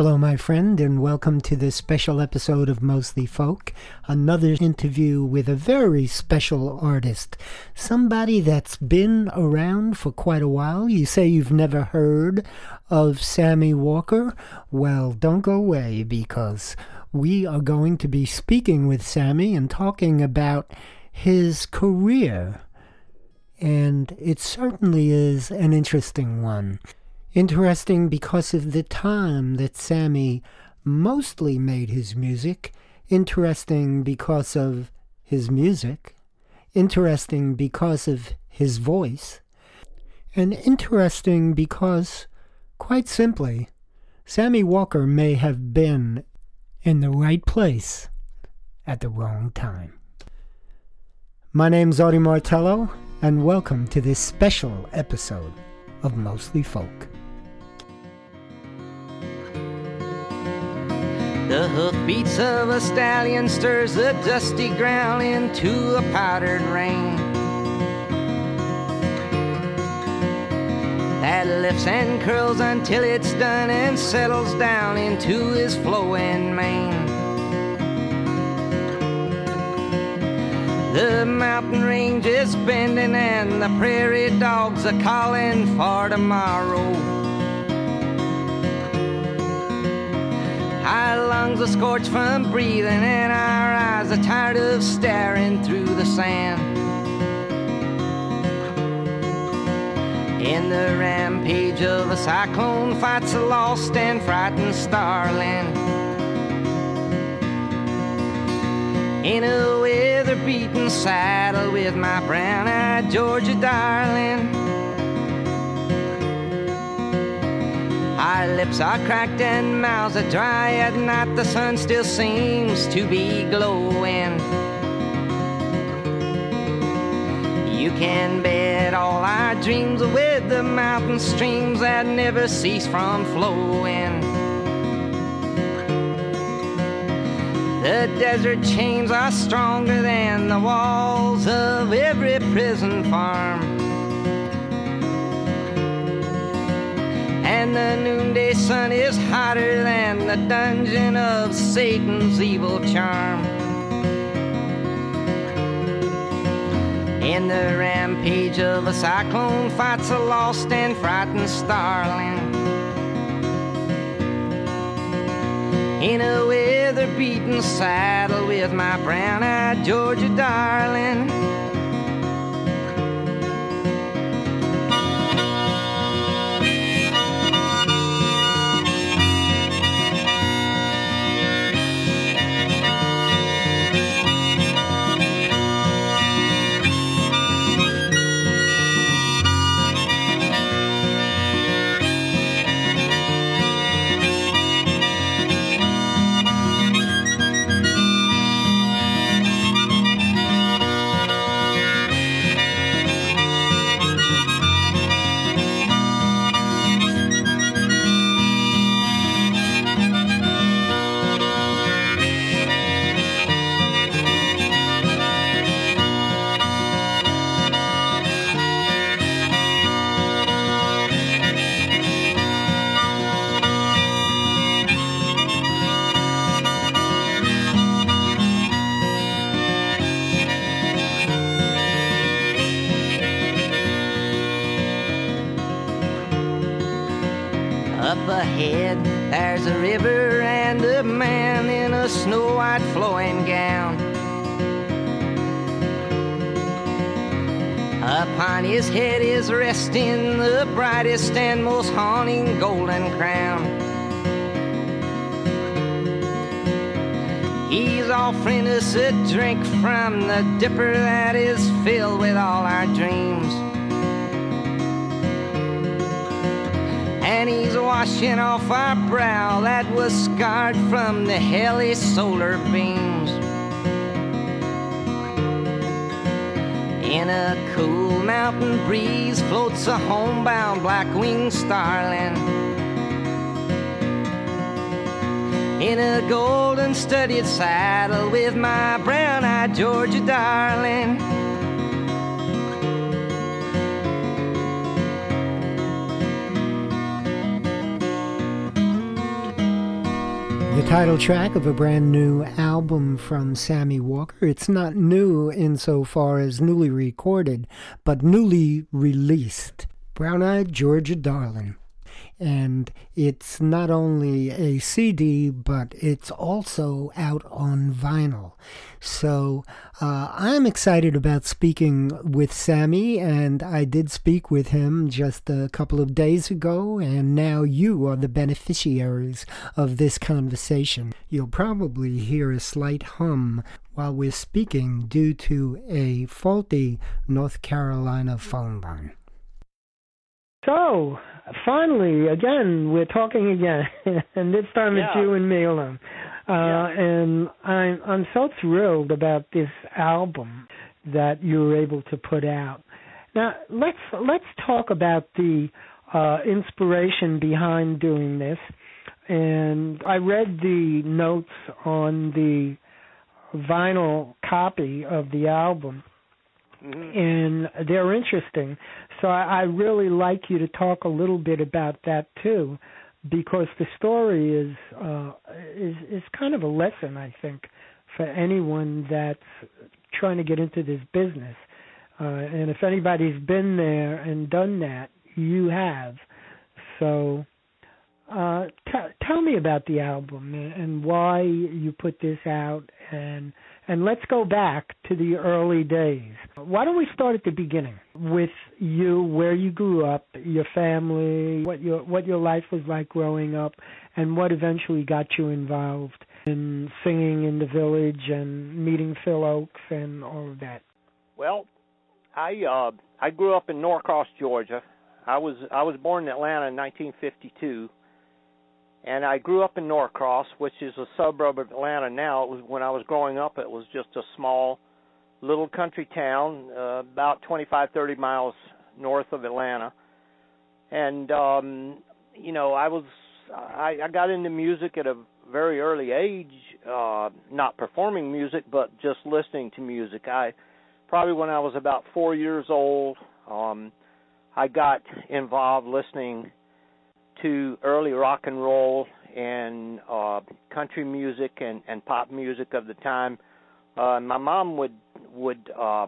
Hello, my friend, and welcome to this special episode of Mostly Folk. Another interview with a very special artist. Somebody that's been around for quite a while. You say you've never heard of Sammy Walker? Well, don't go away because we are going to be speaking with Sammy and talking about his career. And it certainly is an interesting one. Interesting because of the time that Sammy mostly made his music. Interesting because of his music. Interesting because of his voice. And interesting because, quite simply, Sammy Walker may have been in the right place at the wrong time. My name's Audie Martello, and welcome to this special episode of Mostly Folk. The hoofbeats of a stallion stirs the dusty ground into a powdered rain. That lifts and curls until it's done and settles down into his flowing mane. The mountain range is bending and the prairie dogs are calling for tomorrow. Our lungs are scorched from breathing, and our eyes are tired of staring through the sand. In the rampage of a cyclone fights a lost and frightened starling. In a weather beaten saddle with my brown eyed Georgia darling. Our lips are cracked and mouths are dry. At night, the sun still seems to be glowing. You can bet all our dreams are with the mountain streams that never cease from flowing. The desert chains are stronger than the walls of every prison farm. And the noonday sun is hotter than the dungeon of Satan's evil charm. In the rampage of a cyclone fights a lost and frightened starling. In a weather beaten saddle with my brown eyed Georgia darling. Scarred from the hellish solar beams. In a cool mountain breeze floats a homebound black winged starling. In a golden studded saddle with my brown eyed Georgia darling. Title track of a brand new album from Sammy Walker. It's not new insofar as newly recorded, but newly released. Brown Eyed Georgia Darling and it's not only a CD, but it's also out on vinyl. So uh, I'm excited about speaking with Sammy, and I did speak with him just a couple of days ago, and now you are the beneficiaries of this conversation. You'll probably hear a slight hum while we're speaking due to a faulty North Carolina phone line. So, finally, again, we're talking again, and this time yeah. it's you and me alone. Uh, yeah. And I'm I'm so thrilled about this album that you were able to put out. Now let's let's talk about the uh, inspiration behind doing this. And I read the notes on the vinyl copy of the album, mm-hmm. and they're interesting. So I, I really like you to talk a little bit about that too, because the story is uh, is is kind of a lesson I think for anyone that's trying to get into this business. Uh, and if anybody's been there and done that, you have. So uh, t- tell me about the album and why you put this out, and and let's go back to the early days. Why don't we start at the beginning with you, where you grew up, your family, what your what your life was like growing up, and what eventually got you involved in singing in the village and meeting Phil Ochs and all of that. Well, I uh I grew up in Norcross, Georgia. I was I was born in Atlanta in 1952 and I grew up in Norcross, which is a suburb of Atlanta now. It was when I was growing up, it was just a small little country town, uh, about 25, 30 miles north of Atlanta. And um, you know, I was I, I got into music at a very early age, uh, not performing music, but just listening to music. I probably when I was about four years old, um, I got involved listening to early rock and roll and uh country music and and pop music of the time. Uh my mom would would uh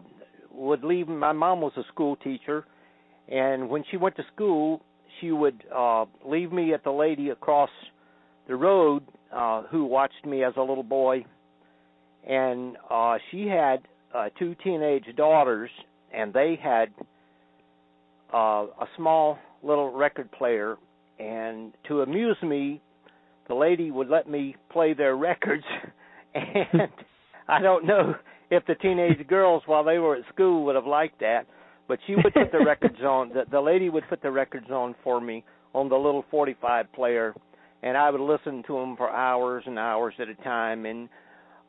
would leave my mom was a school teacher and when she went to school she would uh leave me at the lady across the road uh who watched me as a little boy. And uh she had uh two teenage daughters and they had uh a small little record player and to amuse me, the lady would let me play their records, and I don't know if the teenage girls while they were at school would have liked that, but she would put the records on. The, the lady would put the records on for me on the little 45 player, and I would listen to them for hours and hours at a time. And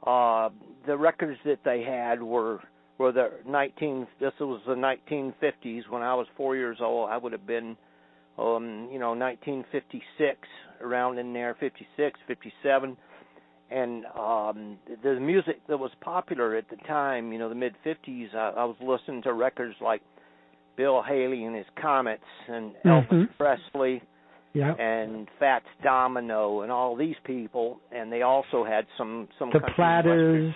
uh the records that they had were were the 19. This was the 1950s when I was four years old. I would have been um, you know, 1956, around in there, 56, 57, and um, the music that was popular at the time, you know, the mid 50s, I, I was listening to records like Bill Haley and his Comets and mm-hmm. Elvis Presley. Yeah. And Fats Domino and all these people, and they also had some some the Platters,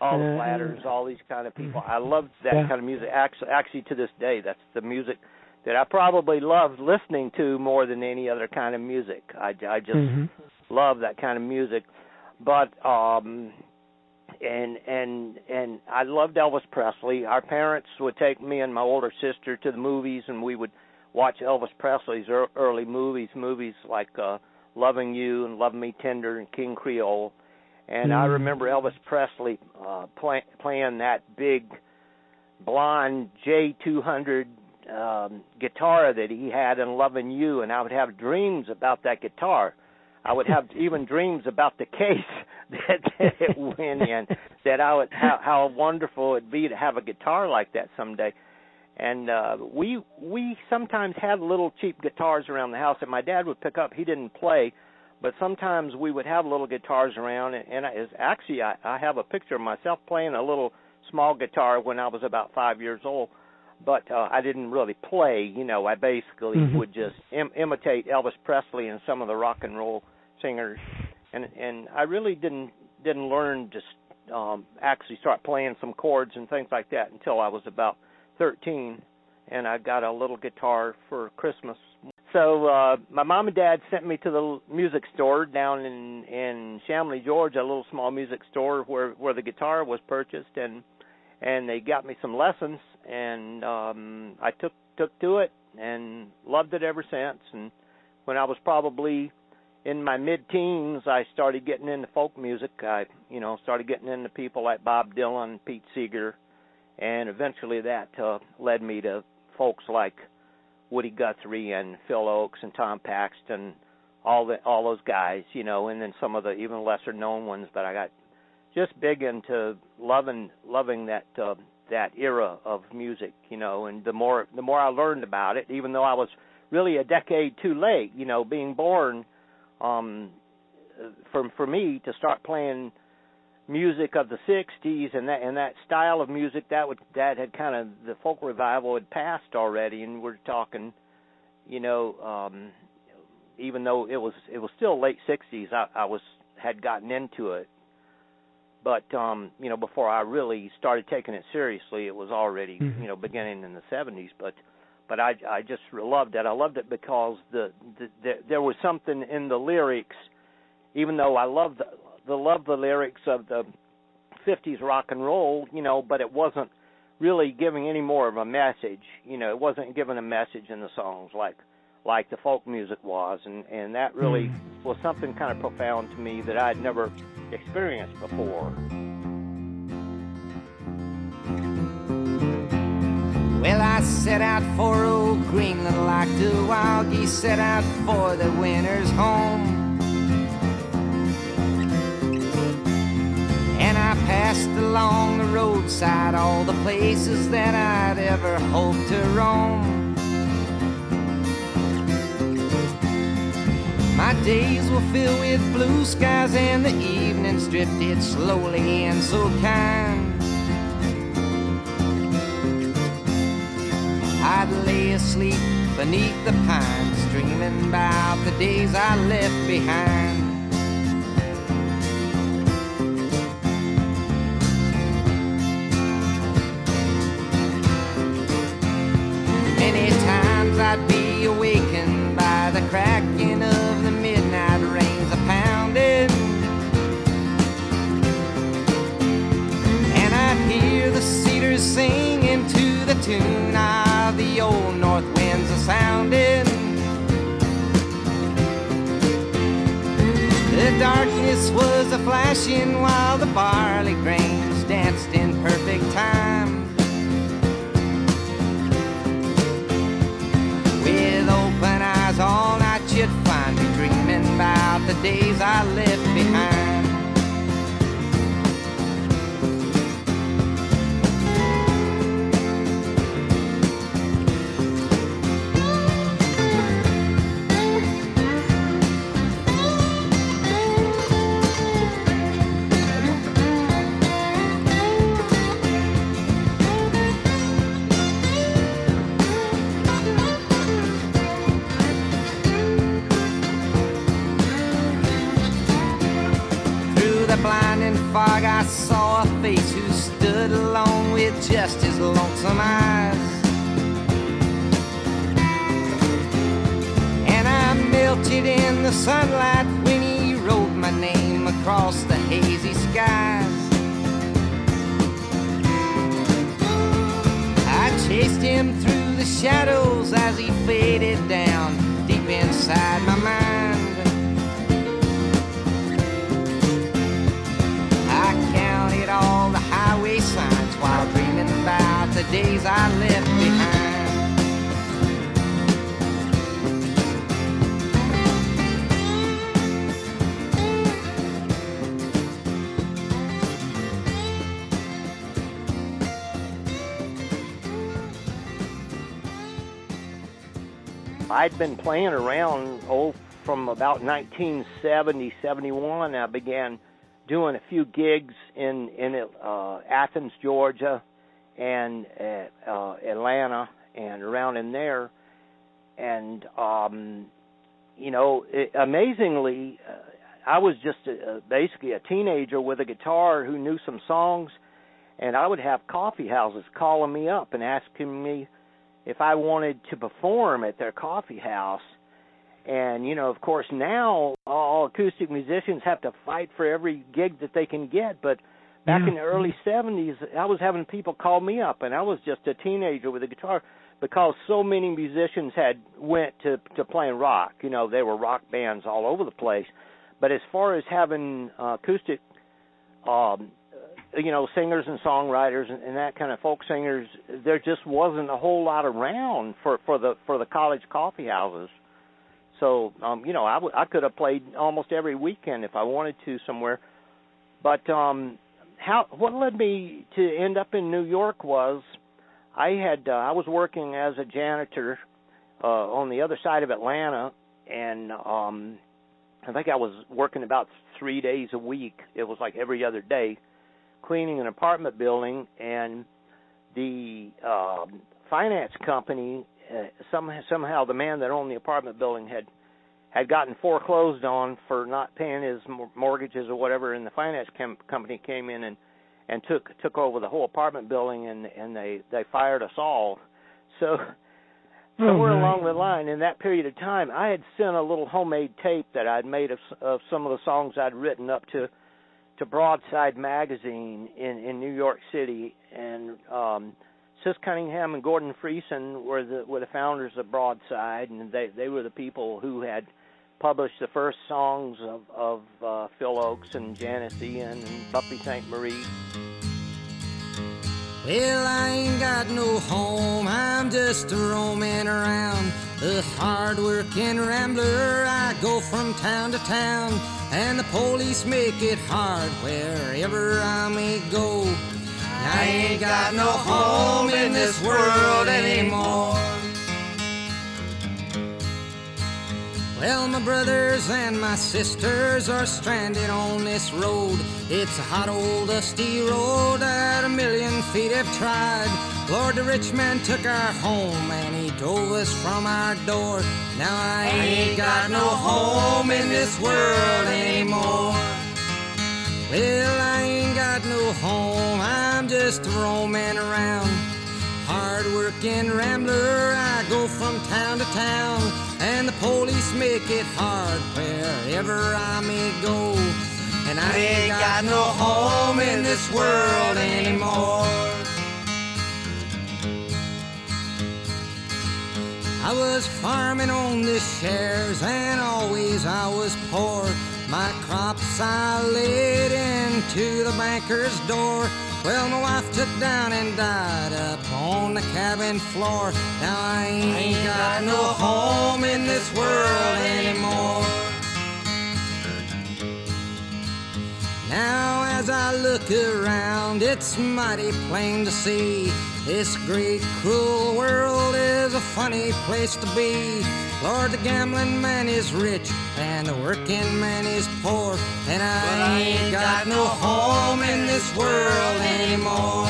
all the uh, Platters, all these kind of people. I loved that yeah. kind of music. Actually, actually, to this day, that's the music that I probably love listening to more than any other kind of music. I, I just mm-hmm. love that kind of music. But um and and and I loved Elvis Presley. Our parents would take me and my older sister to the movies and we would watch Elvis Presley's early movies, movies like uh Loving You and Love Me Tender and King Creole. And mm-hmm. I remember Elvis Presley uh play, playing that big blonde J200 um, guitar that he had in Loving You, and I would have dreams about that guitar. I would have even dreams about the case that, that it went in. That I would how, how wonderful it'd be to have a guitar like that someday. And uh we we sometimes had little cheap guitars around the house that my dad would pick up. He didn't play, but sometimes we would have little guitars around. And, and I, actually, I, I have a picture of myself playing a little small guitar when I was about five years old but uh, I didn't really play. You know, I basically mm-hmm. would just Im- imitate Elvis Presley and some of the rock and roll singers. and and I really didn't didn't learn to um, actually start playing some chords and things like that until I was about 13, and I got a little guitar for Christmas. So uh, my mom and dad sent me to the music store down in in Chamblee, Georgia, a little small music store where where the guitar was purchased, and and they got me some lessons, and um, I took took to it and loved it ever since. And when I was probably in my mid-teens, I started getting into folk music. I, you know, started getting into people like Bob Dylan, Pete Seeger, and eventually that uh, led me to folks like Woody Guthrie and Phil Ochs and Tom Paxton, all the all those guys, you know, and then some of the even lesser known ones. But I got just big into loving loving that uh, that era of music, you know, and the more the more I learned about it, even though I was really a decade too late, you know, being born um for for me to start playing music of the 60s and that and that style of music that would that had kind of the folk revival had passed already and we're talking you know um even though it was it was still late 60s I I was had gotten into it but um you know before I really started taking it seriously it was already mm-hmm. you know beginning in the 70s but but I I just loved it I loved it because the, the, the there was something in the lyrics even though I loved the, the love the lyrics of the 50s rock and roll you know but it wasn't really giving any more of a message you know it wasn't giving a message in the songs like like the folk music was, and and that really mm. was something kind of profound to me that I'd never experienced before. Well, I set out for old Greenland like the wild geese set out for the winter's home. And I passed along the roadside all the places that I'd ever hoped to roam. My days were filled with blue skies and the drifted slowly in so kind. I'd lay asleep beneath the pines, dreaming about the days I left behind. Many times I'd be singing to the tune of the old north winds a sounding. The darkness was a flashing while the barley grains danced in perfect time. With open eyes all night you'd find me dreaming about the days I left behind. The sunlight when he wrote my name across the hazy skies. I chased him through the shadows as he faded down deep inside my mind. I counted all the highway signs while dreaming about the days I left I'd been playing around oh from about 1970 71 I began doing a few gigs in in uh, Athens, Georgia, and uh, uh, Atlanta, and around in there, and um, you know, it, amazingly, uh, I was just a, basically a teenager with a guitar who knew some songs, and I would have coffee houses calling me up and asking me if I wanted to perform at their coffee house. And you know, of course, now all acoustic musicians have to fight for every gig that they can get, but back Yeah. in the early 70s, I was having people call me up and I was just a teenager with a guitar because so many musicians had went to to playing rock. You know, there were rock bands all over the place. But as far as having uh, acoustic um you know, singers and songwriters and, and that kind of folk singers, there just wasn't a whole lot around for for the for the college coffee houses. So, um, you know, I could have played almost every weekend if I wanted to somewhere. But um how what led me to end up in New York was I had uh, I was working as a janitor uh on the other side of Atlanta and um I think I was working about 3 days a week. It was like every other day cleaning an apartment building and the um finance company uh, somehow somehow the man that owned the apartment building had had gotten foreclosed on for not paying his mortgages or whatever and the finance com- company came in and and took took over the whole apartment building and and they they fired us all so Oh, somewhere my. along the line in that period of time i had sent a little homemade tape that i'd made of, of some of the songs i'd written up to to broadside magazine in in new york city and um sis cunningham and gordon friesen were the were the founders of broadside and they they were the people who had published the first songs of of uh, phil ochs and janis ian and buffy sainte-marie Well, I ain't got no home, I'm just a roaming around. A hard-working rambler, I go from town to town, and the police make it hard wherever I may go. I ain't got no home in this world anymore. Well, my brothers and my sisters are stranded on this road. It's a hot old dusty road that a million feet have tried. Lord, the rich man took our home and he drove us from our door. Now I ain't got no home in this world anymore. Well, I ain't got no home, I'm just roaming around. Hard working rambler, I go from town to town, and the police make it hard wherever I may go. And I ain't got no home in this world anymore. I was farming on the shares, and always I was poor. My crops I laid into the banker's door. Well, my wife took down and died up on the cabin floor. Now I ain't got no home in this world anymore. Now, as I look around, it's mighty plain to see this great, cruel world is a funny place to be. Lord, the gambling man is rich and the working man is poor, and I ain't got no home in this world anymore.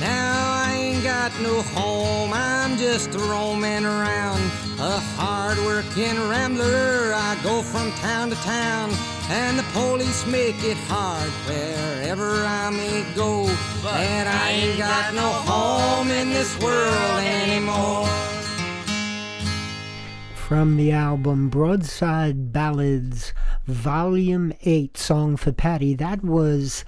Now I ain't got no home, I'm just roaming around. A hard working rambler, I go from town to town, and the police make it hard wherever I may go. And I ain't got no home in this world anymore. From the album Broadside Ballads, Volume 8, Song for Patty, that was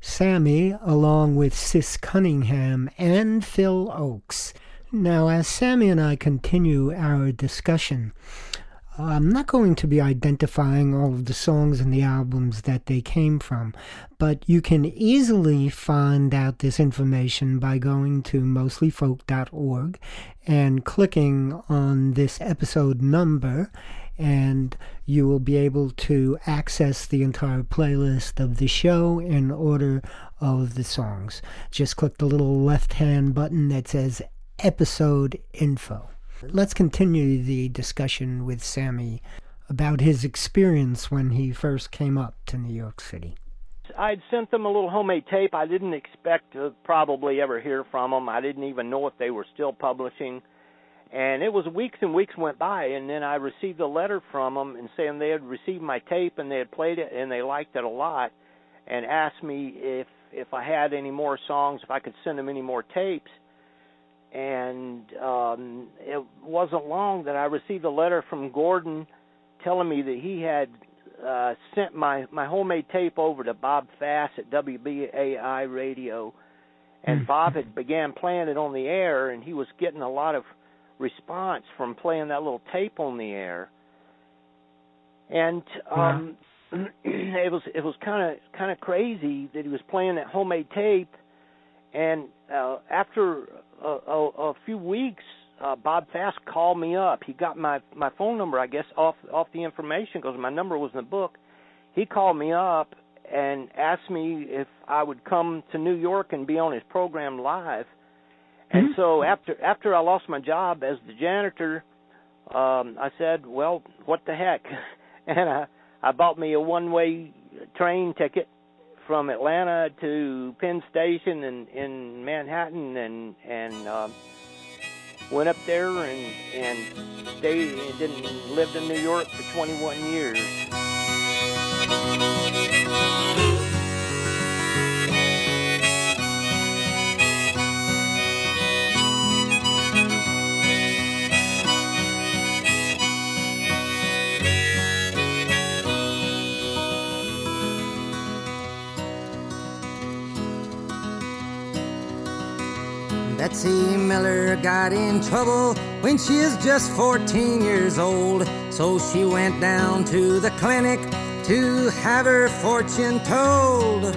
Sammy along with Sis Cunningham and Phil Ochs. Now, as Sammy and I continue our discussion, I'm not going to be identifying all of the songs and the albums that they came from, but you can easily find out this information by going to mostlyfolk.org and clicking on this episode number, and you will be able to access the entire playlist of the show in order of the songs. Just click the little left hand button that says episode info. Let's continue the discussion with Sammy about his experience when he first came up to New York City. I'd sent them a little homemade tape. I didn't expect to probably ever hear from them. I didn't even know if they were still publishing. And it was weeks and weeks went by, and then I received a letter from them and saying they had received my tape and they had played it and they liked it a lot, and asked me if if I had any more songs, if I could send them any more tapes. And um, it wasn't long that I received a letter from Gordon telling me that he had uh, sent my my homemade tape over to Bob Fass at WBAI Radio, and Bob had began playing it on the air, and he was getting a lot of response from playing that little tape on the air. And um, it was it was kind of kind of crazy that he was playing that homemade tape, and uh, after a, a, a few weeks, uh, Bob Fass called me up. He got my my phone number, I guess, off off the information because my number was in the book. He called me up and asked me if I would come to New York and be on his program live. And Mm-hmm. so after after I lost my job as the janitor, um, I said, "Well, what the heck?" and I I bought me a one way train ticket from Atlanta to Penn Station in in Manhattan, and and um, went up there and and stayed and didn't lived in New York for 21 years. Betsy Miller got in trouble when she was just 14 years old. So she went down to the clinic to have her fortune told.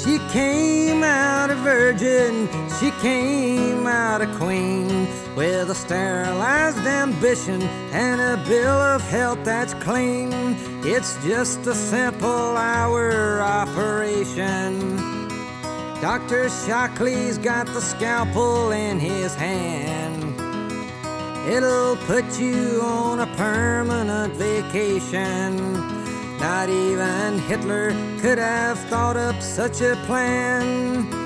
She came out a virgin, she came out a queen with a sterilized ambition and a bill of health that's clean. It's just a simple hour operation. Dr. Shockley's got the scalpel in his hand. It'll put you on a permanent vacation. Not even Hitler could have thought up such a plan.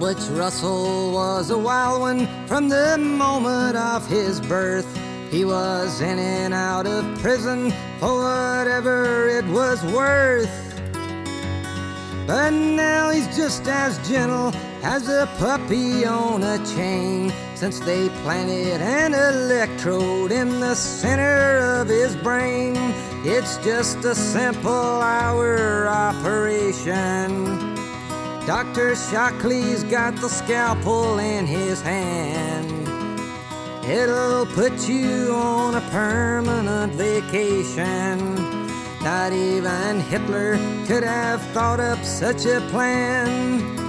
Butch Russell was a wild one from the moment of his birth. He was in and out of prison for whatever it was worth. But now he's just as gentle as a puppy on a chain since they planted an electrode in the center of his brain. It's just a simple hour operation. Dr. Shockley's got the scalpel in his hand. It'll put you on a permanent vacation. Not even Hitler could have thought up such a plan.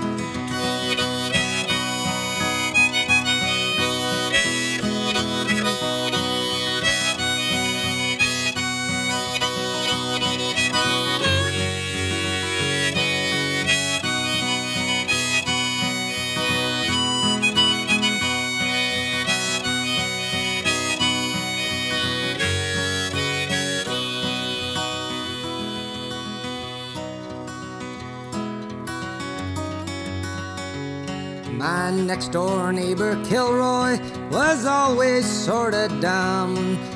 Next door neighbor Kilroy was always sorta dumb.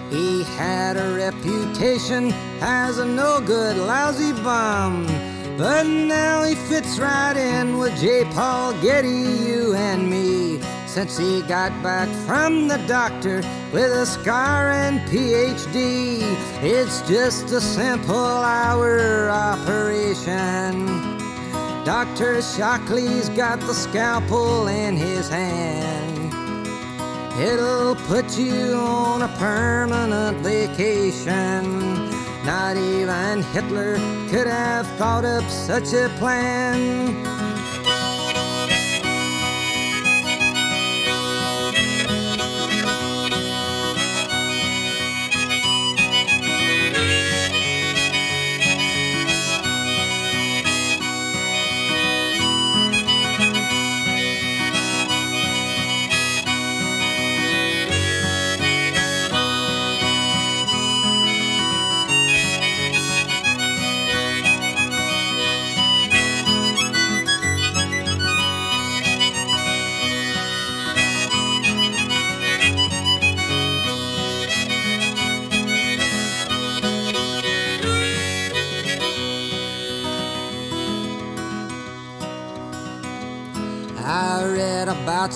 He had a reputation as a no good, lousy bum. But now he fits right in with J. Paul Getty, you and me. Since he got back from the doctor with a scar and PhD, it's just a simple hour operation. Dr. Shockley's got the scalpel in his hand. It'll put you on a permanent vacation. Not even Hitler could have thought up such a plan.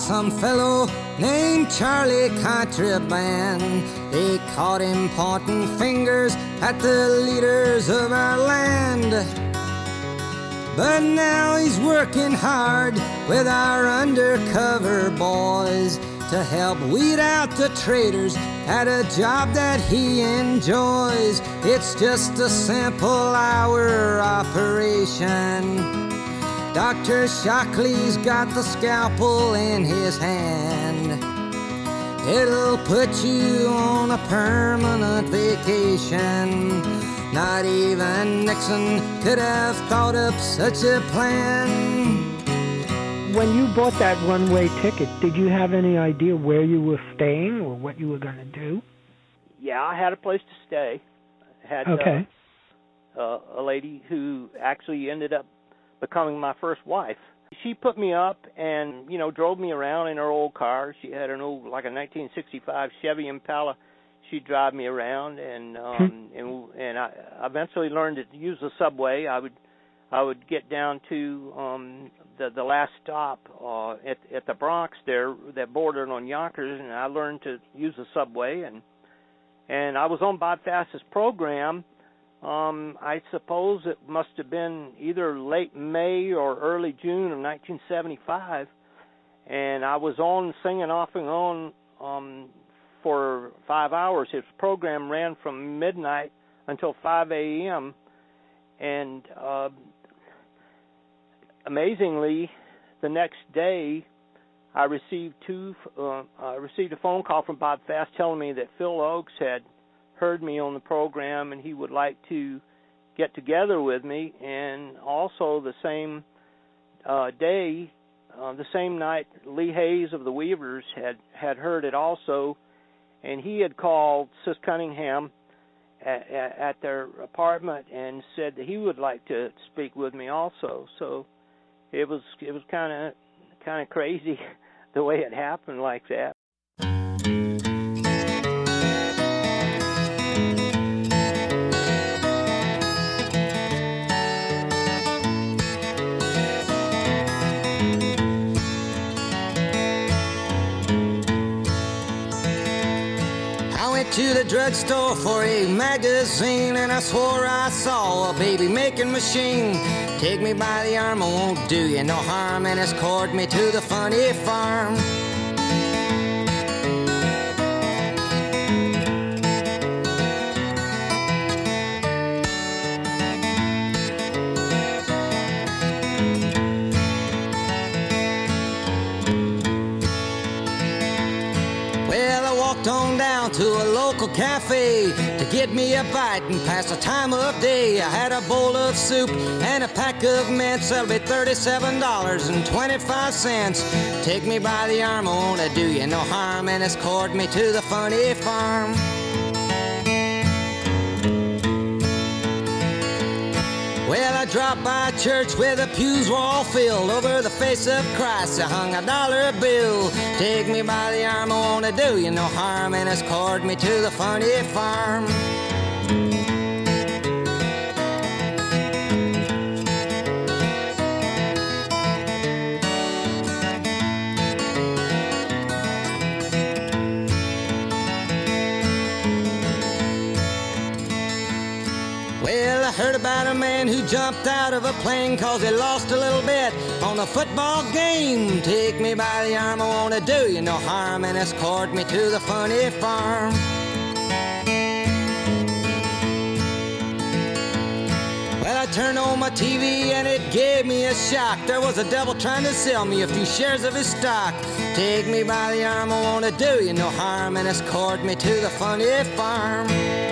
Some fellow named Charlie Contraband. They caught him pointing fingers at the leaders of our land. But now he's working hard with our undercover boys to help weed out the traitors at a job that he enjoys. It's just a simple hour operation. Dr. Shockley's got the scalpel in his hand. It'll put you on a permanent vacation. Not even Nixon could have thought up such a plan. When you bought that one way ticket, did you have any idea where you were staying or what you were going to do? Yeah, I had a place to stay. I had okay. uh, uh, a lady who actually ended up becoming my first wife. She put me up and you know drove me around in her old car. She had an old like a 1965 Chevy Impala. She'd drive me around and um and and I eventually learned to use the subway. I would I would get down to um the the last stop uh at at the Bronx there that bordered on Yonkers and I learned to use the subway and and I was on Bob Fass's program um, I suppose it must have been either late May or early June of 1975, and I was on singing off and on um, for five hours. His program ran from midnight until 5 a.m. And uh, amazingly, the next day, I received two. Uh, I received a phone call from Bob Fass telling me that Phil Ochs had heard me on the program and he would like to get together with me. And also the same uh day uh, the same night Lee Hays of the Weavers had had heard it also. And he had called Sis Cunningham at, at their apartment and said that he would like to speak with me also. So it was it was kind of kind of crazy the way it happened like that to the drugstore for a magazine and I swore I saw a baby making machine. Take me by the arm, I won't do you no harm, and escort me to the funny farm. Get me a bite and pass the time of day. I had a bowl of soup and a pack of mints. That'll be $37.25. Take me by the arm, I wanna do you no harm, and escort me to the funny farm. Well, I dropped by church where the pews were all filled. Over the face of Christ, I hung a dollar bill. Take me by the arm, I wanna do you no harm, and escort me to the funny farm. Man who jumped out of a plane cause he lost a little bet on a football game. Take me by the arm, I wanna do you no harm and escort me to the funny farm. Well, I turned on my TV and it gave me a shock. There was a devil trying to sell me a few shares of his stock. Take me by the arm, I wanna do you no harm and escort me to the funny farm.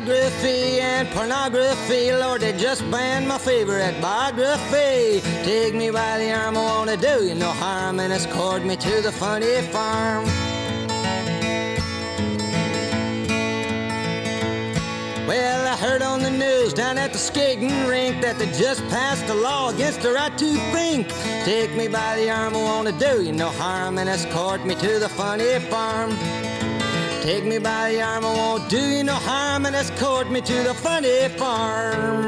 Geography and pornography. Lord, they just banned my favorite biography. Take me by the arm, I wanna do you no harm, and escort me to the funny farm. Well, I heard on the news down at the skating rink that they just passed a law against the right to think. Take me by the arm, I wanna do you no harm, and escort me to the funny farm. Take me by the arm, I won't do you no harm, and escort me to the funny farm.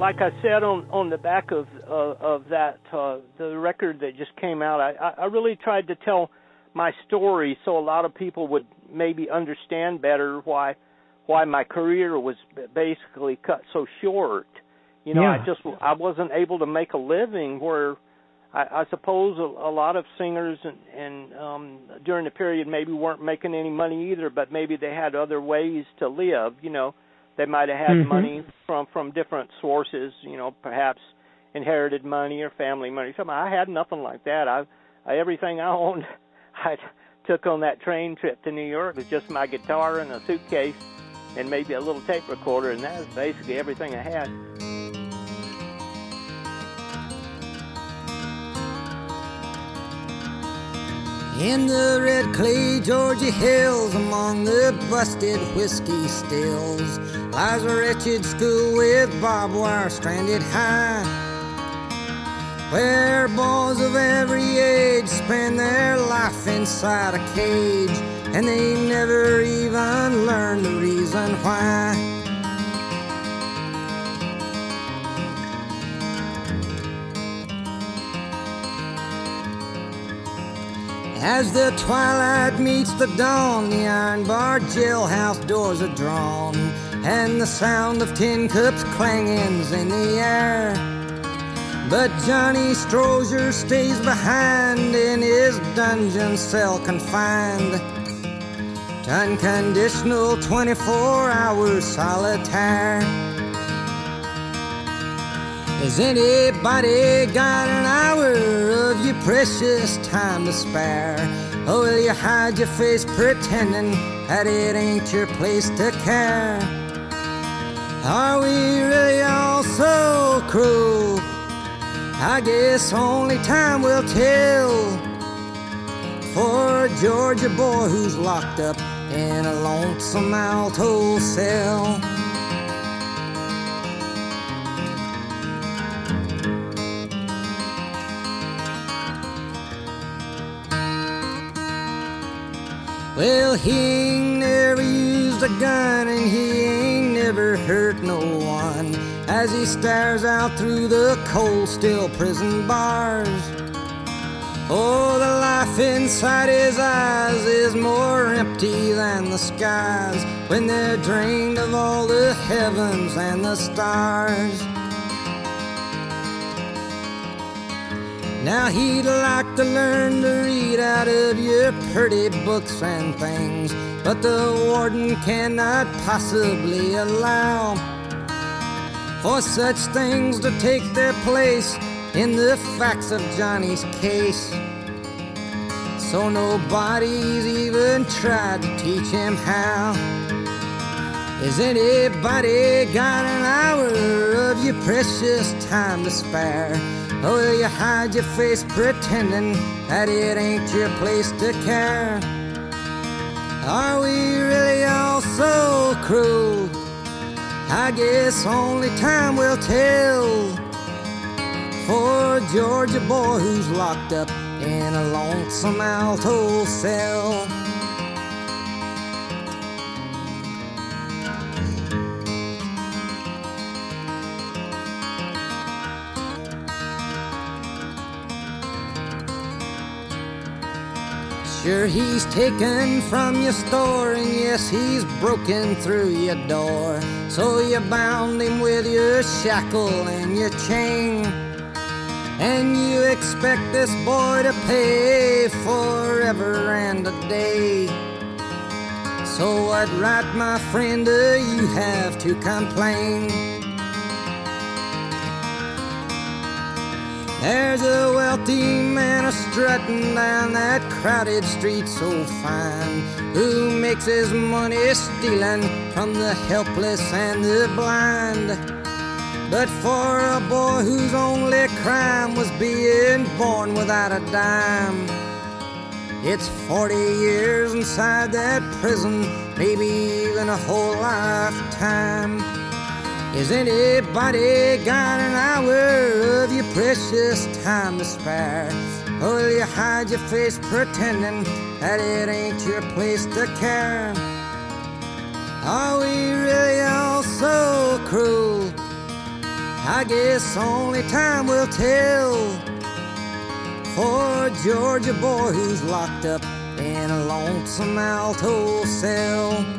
Like I said on on the back of uh, of that uh, the record that just came out, I I really tried to tell my story so a lot of people would maybe understand better why why my career was basically cut so short. You know, yeah. I just I wasn't able to make a living where I, I suppose a, a lot of singers and, and um during the period maybe weren't making any money either, but maybe they had other ways to live. You know, they might have had mm-hmm. money from from different sources. You know, perhaps inherited money or family money. Something I had nothing like that. I, I everything I owned, I took on that train trip to New York was just my guitar and a suitcase and maybe a little tape recorder, and that was basically everything I had. In the red clay Georgia hills, among the busted whiskey stills, lies a wretched school with barbed wire stranded high where boys of every age spend their life inside a cage and they never even learn the reason why. As the twilight meets the dawn, the iron barred jailhouse doors are drawn, and the sound of tin cups clanging's in the air. But Johnny Strozier stays behind in his dungeon cell confined to unconditional 24 hour solitaire. Has anybody got an hour of your precious time to spare? Oh, or will you hide your face pretending that it ain't your place to care? Are we really all so cruel? I guess only time will tell for a Georgia boy who's locked up in a lonesome alto cell. Well, he ain't never used a gun and he ain't never hurt no one as he stares out through the cold steel prison bars. Oh, the life inside his eyes is more empty than the skies when they're drained of all the heavens and the stars. Now he'd like to learn to read out of your pretty books and things, but the warden cannot possibly allow for such things to take their place in the facts of Johnny's case. So nobody's even tried to teach him how. Is anybody got an hour of your precious time to spare? Oh, or will you hide your face pretending that it ain't your place to care? Are we really all so cruel? I guess only time will tell for Georgia boy who's locked up in a lonesome alto cell. Sure, he's taken from your store, and yes, he's broken through your door. So you bound him with your shackle and your chain. And you expect this boy to pay forever and a day. So what right, my friend, do you have to complain? There's a wealthy man a strutting down that crowded street so fine, who makes his money stealing from the helpless and the blind. But for a boy whose only crime was being born without a dime, It's 40 years inside that prison, maybe even a whole lifetime. Is anybody got an hour of your precious time to spare? Or will you hide your face pretending that it ain't your place to care? Are we really all so cruel? I guess only time will tell. For a Georgia boy who's locked up in a lonesome alto cell.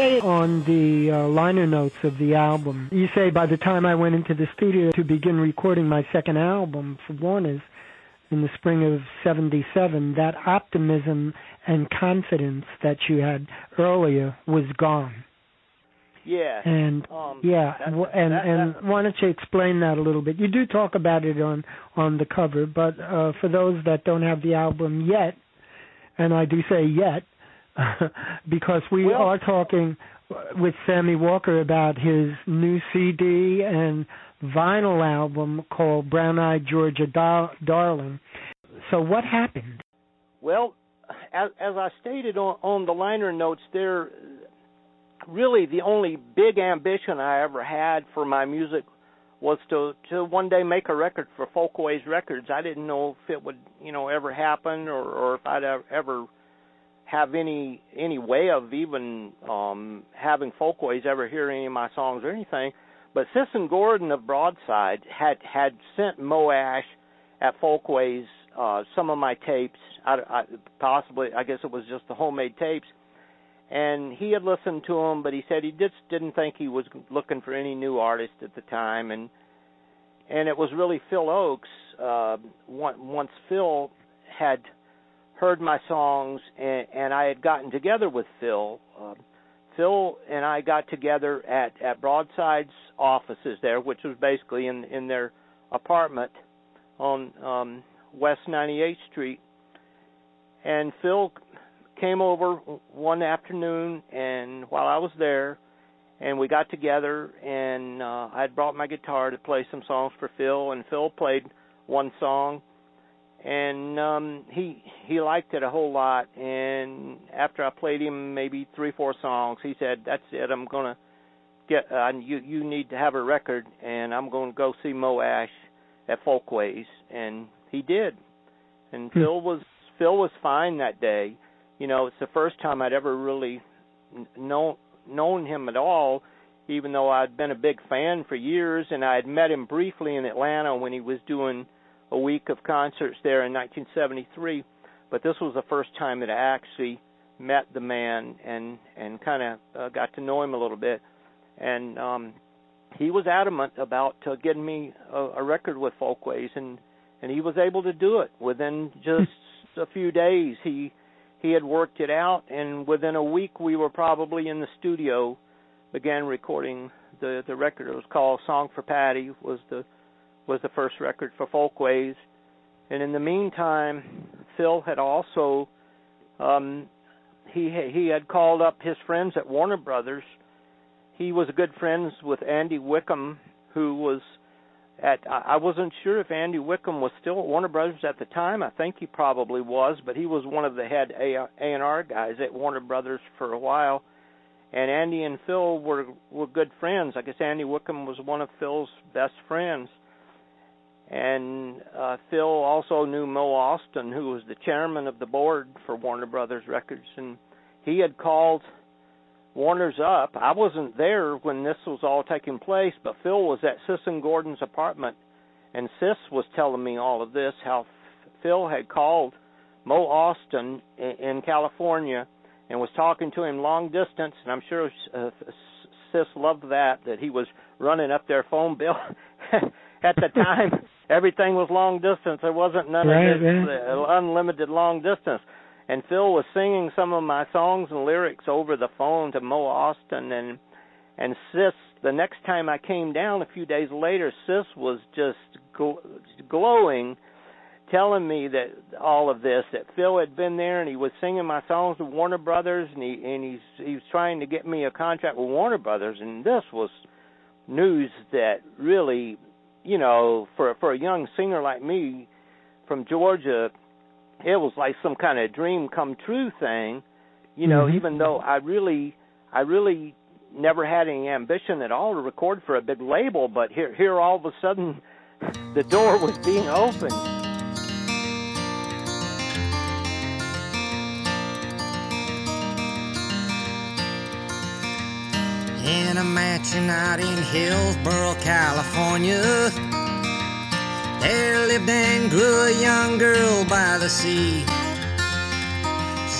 Say on the uh, liner notes of the album, you say by the time I went into the studio to begin recording my second album for Warner's in the spring of 77, that optimism and confidence that you had earlier was gone. Yeah. And um, yeah, that- and that- and that- why don't you explain that a little bit? You do talk about it on on the cover, but uh for those that don't have the album yet, and I do say yet because we Well- are talking with Sammy Walker about his new CD and vinyl album called Brown Eyed Georgia Dar- Darling. So what happened? Well, as, as I stated on, on the liner notes, there really the only big ambition I ever had for my music was to to one day make a record for Folkways Records. I didn't know if it would you know ever happen or or if I'd ever- ever have any any way of even um having Folkways ever hear any of my songs or anything. But Sis and Gordon of Broadside had had sent Moe Asch at Folkways uh some of my tapes. I, I possibly I guess it was just the homemade tapes. And he had listened to them but he said he just didn't think he was looking for any new artist at the time. And and it was really Phil Ochs uh once Phil had heard my songs and and I had gotten together with Phil. Uh, Phil and I got together at at Broadside's offices there which was basically in in their apartment on um West 98th Street. And Phil came over one afternoon and while I was there and we got together and uh I had brought my guitar to play some songs for Phil and Phil played one song and um he he liked it a whole lot. And after I played him maybe 3 4 songs he said that's it. I'm going to get uh, you you need to have a record and I'm going to go see Moe Asch at Folkways. And he did. And Hmm. Phil was Phil was fine that day. You know it's the first time I'd ever really known known him at all even though I'd been a big fan for years and I had met him briefly in Atlanta when he was doing a week of concerts there in 1973 but this was the first time that I actually met the man and and kind of uh, got to know him a little bit. And um he was adamant about uh, getting me a, a record with Folkways and and he was able to do it. Within just a few days he he had worked it out and within a week we were probably in the studio began recording the the record. It was called Song for Patty was the was the first record for Folkways and in the meantime Phil had also um he he had called up his friends at Warner Brothers he was good friends with Andy Wickham who was at I wasn't sure if Andy Wickham was still at Warner Brothers at the time. I think he probably was, but he was one of the head A and R guys at Warner Brothers for a while. And Andy and Phil were were good friends. I guess Andy Wickham was one of Phil's best friends. And uh Phil also knew Mo Ostin, who was the chairman of the board for Warner Brothers Records, and he had called Warner's up. I wasn't there when this was all taking place, but Phil was at Sis and Gordon's apartment, and Sis was telling me all of this. How Phil had called Mo Ostin in, California and was talking to him long distance, and I'm sure uh, Sis loved that that he was running up their phone bill. at the time, everything was long distance. There wasn't none Right, of this uh, unlimited long distance and Phil was singing some of my songs and lyrics over the phone to Mo Ostin and and Sis. The next time I came down a few days later, Sis was just gl- glowing, telling me that all of this that Phil had been there and he was singing my songs with Warner Brothers and he and he's he was trying to get me a contract with Warner Brothers and this was news that really, you know, for for a young singer like me from Georgia it was like some kind of dream come true thing you know Mhm. even though i really i really never had any ambition at all to record for a big label but here here all of a sudden the door was being opened in a mansion out in Hillsborough, California. There lived and grew a young girl by the sea.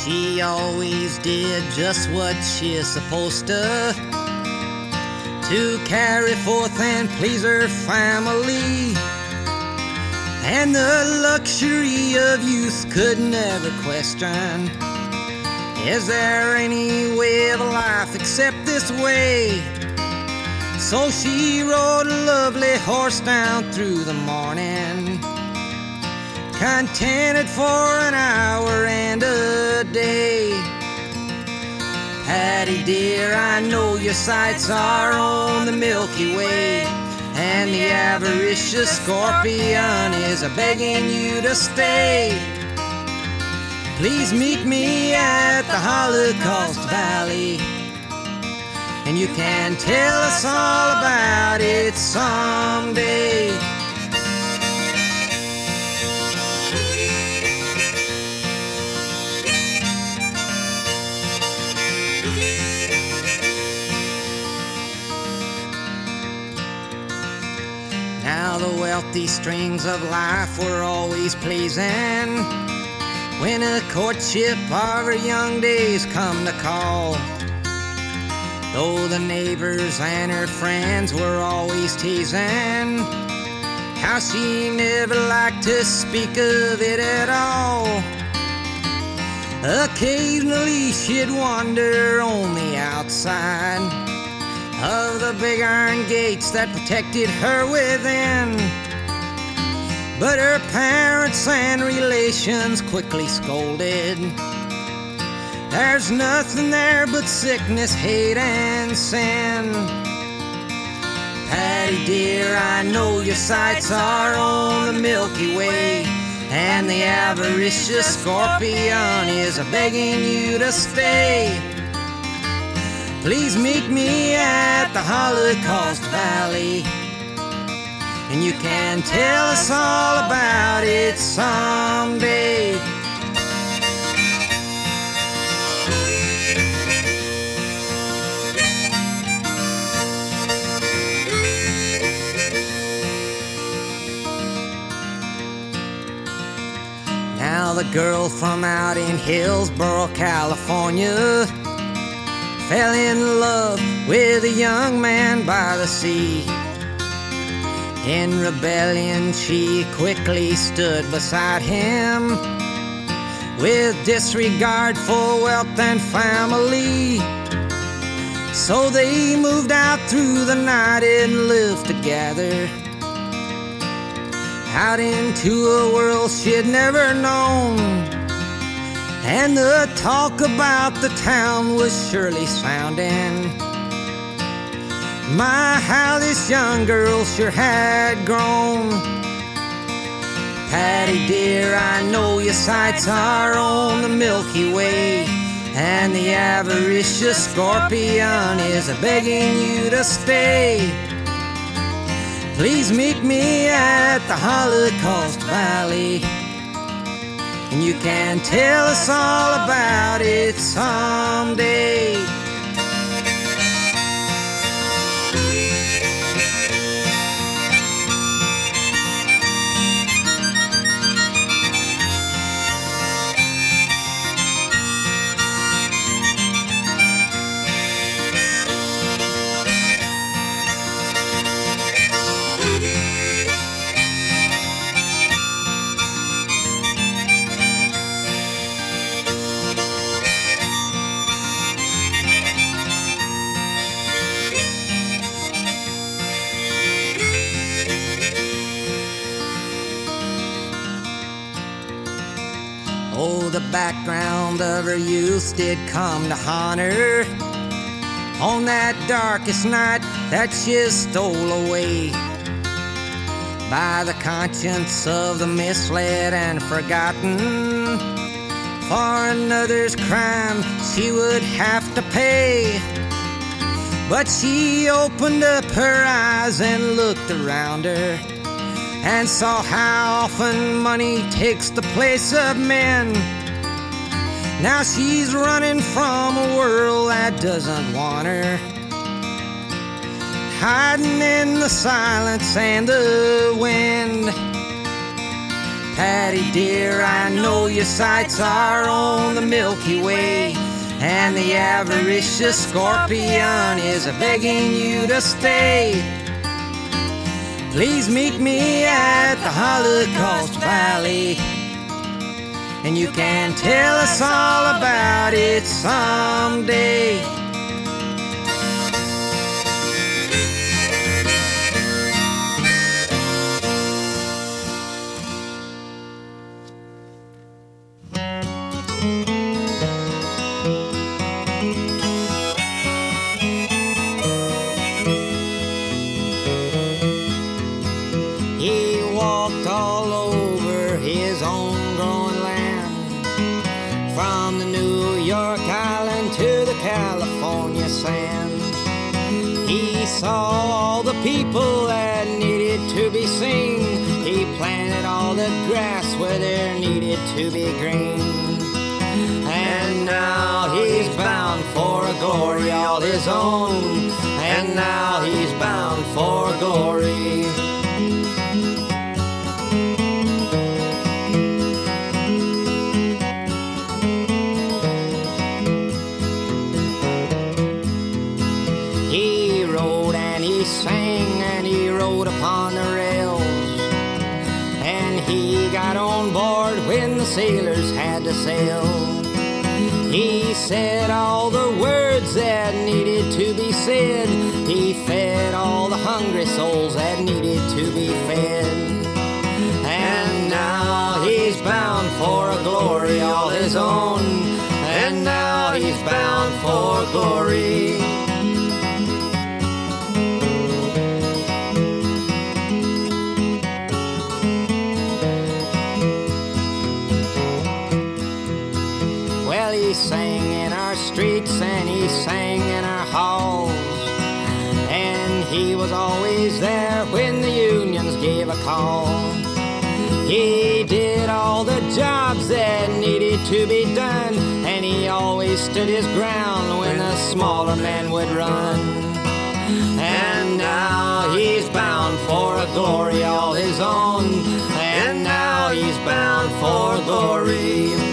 She always did just what she she's supposed to to carry forth and please her family. And the luxury of youth could never question. Is there any way of life except this way? So she rode a lovely horse down through the morning, contented for an hour and a day. Patty dear, I know your sights are on the Milky Way, and the avaricious scorpion is a begging you to stay. Please meet me at the Holocaust Valley. And you can tell us all about it someday. Now the wealthy strings of life were always pleasing. When a courtship of her young days come to call. Though the neighbors and her friends were always teasing how she never liked to speak of it at all. Occasionally she'd wander on the outside of the big iron gates that protected her within. But her parents and relations quickly scolded. There's nothing there but sickness, hate, and sin. Patty dear, I know your sights are on the Milky Way, and the avaricious scorpion is begging you to stay. Please meet me at the Holocaust Valley, and you can tell us all about it someday. Now the girl from out in Hillsborough, California, fell in love with a young man by the sea. In rebellion, she quickly stood beside him with disregard for wealth and family. So they moved out through the night and lived together out into a world she'd never known. And the talk about the town was surely sounding. My, how this young girl sure had grown. Patty dear, I know your sights are on the Milky Way. And the avaricious scorpion is begging you to stay. Please meet me at the Holocaust Valley. And you can tell us all about it someday. Her youth did come to haunt her on that darkest night that she stole away by the conscience of the misled and forgotten. For another's crime, she would have to pay. But she opened up her eyes and looked around her and saw how often money takes the place of men. Now she's running from a world that doesn't want her hiding in the silence and the wind. Patty dear, I know your sights are on the Milky Way, and the avaricious scorpion is begging you to stay. Please meet me at the Holocaust Valley, and you can tell us all about it someday. Saw all the people that needed to be seen. He planted all the grass where there needed to be green. And now he's bound for a glory all his own. And now he's bound for glory. He said all the words that needed to be said. He fed all the hungry souls that needed to be fed. And now he's bound for a glory all his own. And now he's bound for glory. Always there when the unions gave a call. He did all the jobs that needed to be done. And he always stood his ground when the smaller men would run. And now he's bound for a glory all his own. And now he's bound for glory.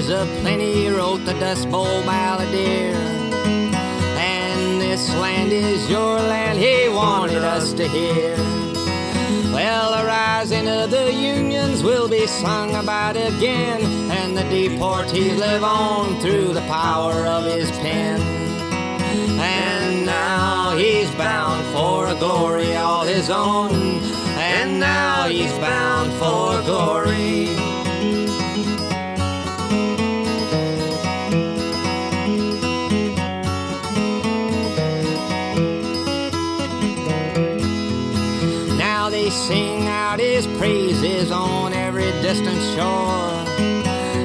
Pastures of plenty wrote the Dust Bowl balladeer. And this land is your land, he wanted us to hear. Well, the rising of the unions will be sung about again, and the deportees live on through the power of his pen. And now he's bound for a glory all his own, and now he's bound for glory. His praises on every distant shore.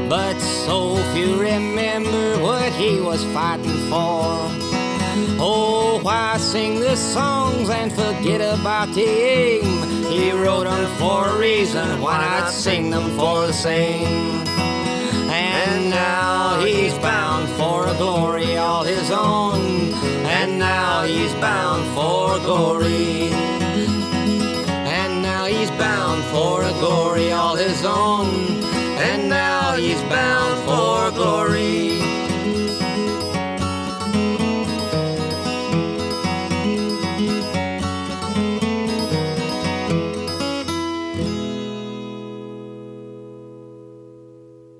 But so few remember what he was fighting for. Oh, why sing the songs and forget about the aim? He wrote them for a reason, why not sing them for the same? And now he's bound for a glory all his own. And now he's bound for glory. And now he's bound for a glory all his own. And now he's bound for glory.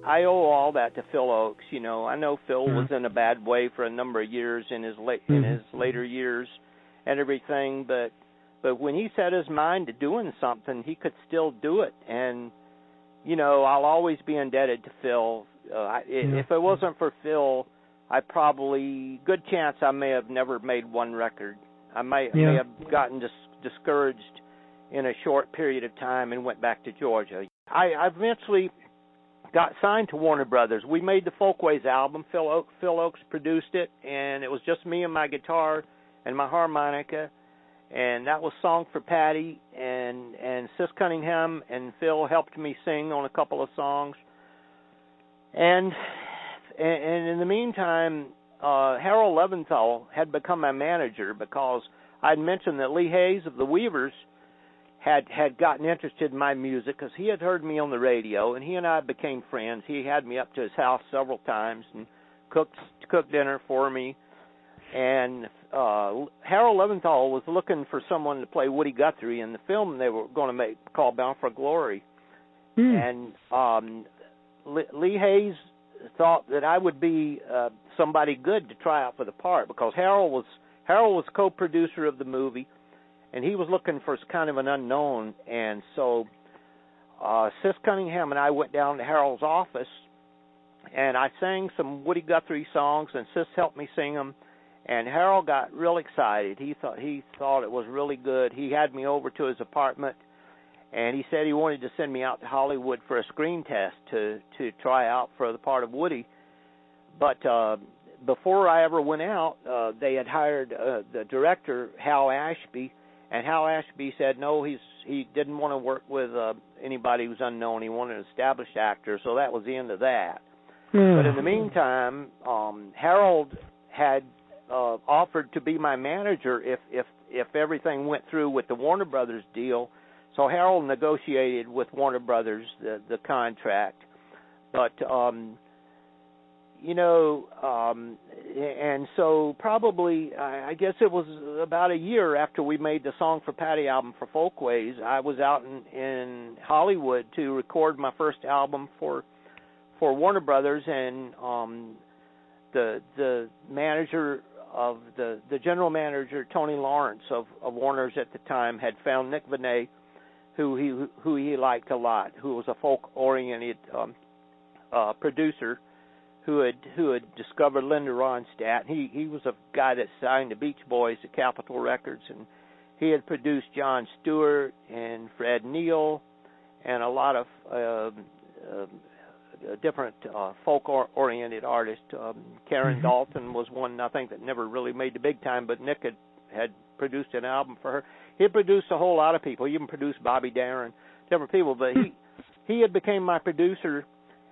I owe all that to Phil Ochs. You know, I know Phil Mhm. was in a bad way for a number of years in his late Mhm. in his later years and everything, but but when he set his mind to doing something, he could still do it. And you know, I'll always be indebted to Phil. Uh, I, Yeah. If it wasn't for Phil, I probably good chance I may have never made one record. I may Yeah. may have gotten dis- discouraged in a short period of time and went back to Georgia. I, I eventually got signed to Warner Brothers. We made the Folkways album. Phil Oak, Phil Ochs produced it, and it was just me and my guitar and my harmonica, and that was "Song for Patty." And and Sis Cunningham and Phil helped me sing on a couple of songs. And and, in the meantime, uh, Harold Leventhal had become my manager because I'd mentioned that Lee Hays of the Weavers had had gotten interested in my music because he had heard me on the radio, and he and I became friends. He had me up to his house several times and cooked cooked dinner for me. And uh Harold Leventhal was looking for someone to play Woody Guthrie in the film they were going to make called Bound for Glory. Hmm. And um Lee Lee Hays thought that I would be uh somebody good to try out for the part because Harold was Harold was co-producer of the movie and he was looking for kind of an unknown and so uh Sis Cunningham and I went down to Harold's office and I sang some Woody Guthrie songs and Sis helped me sing them and Harold got real excited. He thought he thought it was really good. He had me over to his apartment and he said he wanted to send me out to Hollywood for a screen test to to try out for the part of Woody. But uh before I ever went out, uh they had hired uh, the director Hal Ashby and Hal Ashby said no, he's he didn't want to work with uh anybody who's unknown. He wanted an established actor, so that was the end of that. Hmm. But in the meantime, um Harold had uh offered to be my manager if if if everything went through with the Warner Brothers deal. So Harold negotiated with Warner Brothers the the contract. But um you know, um and so probably I guess it was about a year after we made the Song for Patty album for Folkways, I was out in in Hollywood to record my first album for for Warner Brothers and um the the manager of the the general manager Tony Lawrence of of Warner's at the time had found Nick Venet who he who he liked a lot who was a folk oriented um uh producer who had who had discovered Linda Ronstadt. He he was a guy that signed the Beach Boys at Capitol Records and he had produced John Stewart and Fred Neil and a lot of uh, uh, different uh, folk oriented artists. Um, Karen Mhm. Dalton was one I think that never really made the big time, but Nick had had produced an album for her. He had produced a whole lot of people. He even produced Bobby Darin, different people. But he he had became my producer,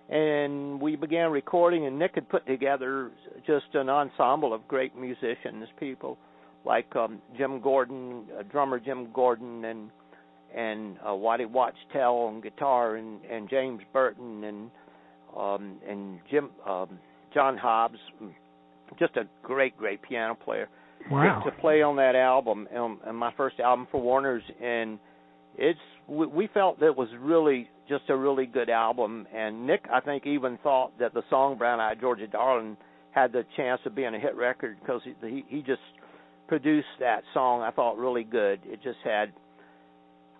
and we began recording. And Nick had put together just an ensemble of great musicians, people like um, Jim Gordon, uh, drummer Jim Gordon, and and uh, Waddy Wachtel on guitar, and and James Burton, and um, and Jim um, John Hobbs, just a great great piano player wow. to, to play on that album, um, and my first album for Warner's, and it's we, we felt that it was really just a really good album. And Nick, I think, even thought that the song "Brown Eyed Georgia Darling" had the chance of being a hit record because he, he he just produced that song. I thought really good. It just had,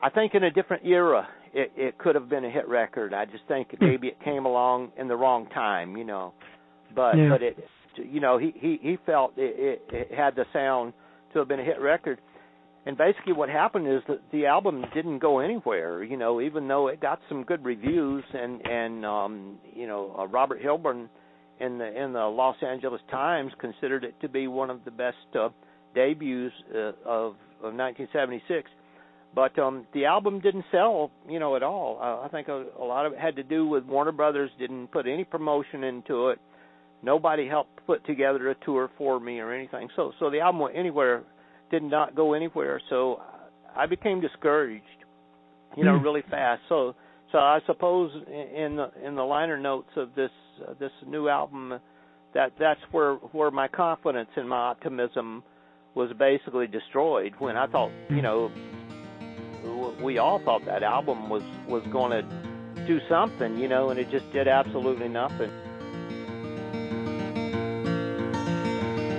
I think, in a different era, it it could have been a hit record. I just think Hmm. maybe it came along in the wrong time, you know. But Yeah. but it you know he he he felt it, it, it had the sound to have been a hit record and basically what happened is that the album didn't go anywhere you know even though it got some good reviews and and um you know uh, Robert Hilburn in the in the Los Angeles Times considered it to be one of the best uh, debuts uh, of of 1976 but um the album didn't sell you know at all. Uh, i think a, a lot of it had to do with warner brothers didn't put any promotion into it. Nobody helped put together a tour for me or anything. So so the album went anywhere did not go anywhere. So i became discouraged you know Hmm. really fast. So So I suppose in the in the liner notes of this uh, this new album, that that's where where my confidence and my optimism was basically destroyed when I thought you know we all thought that album was was going to do something, you know, and it just did absolutely nothing.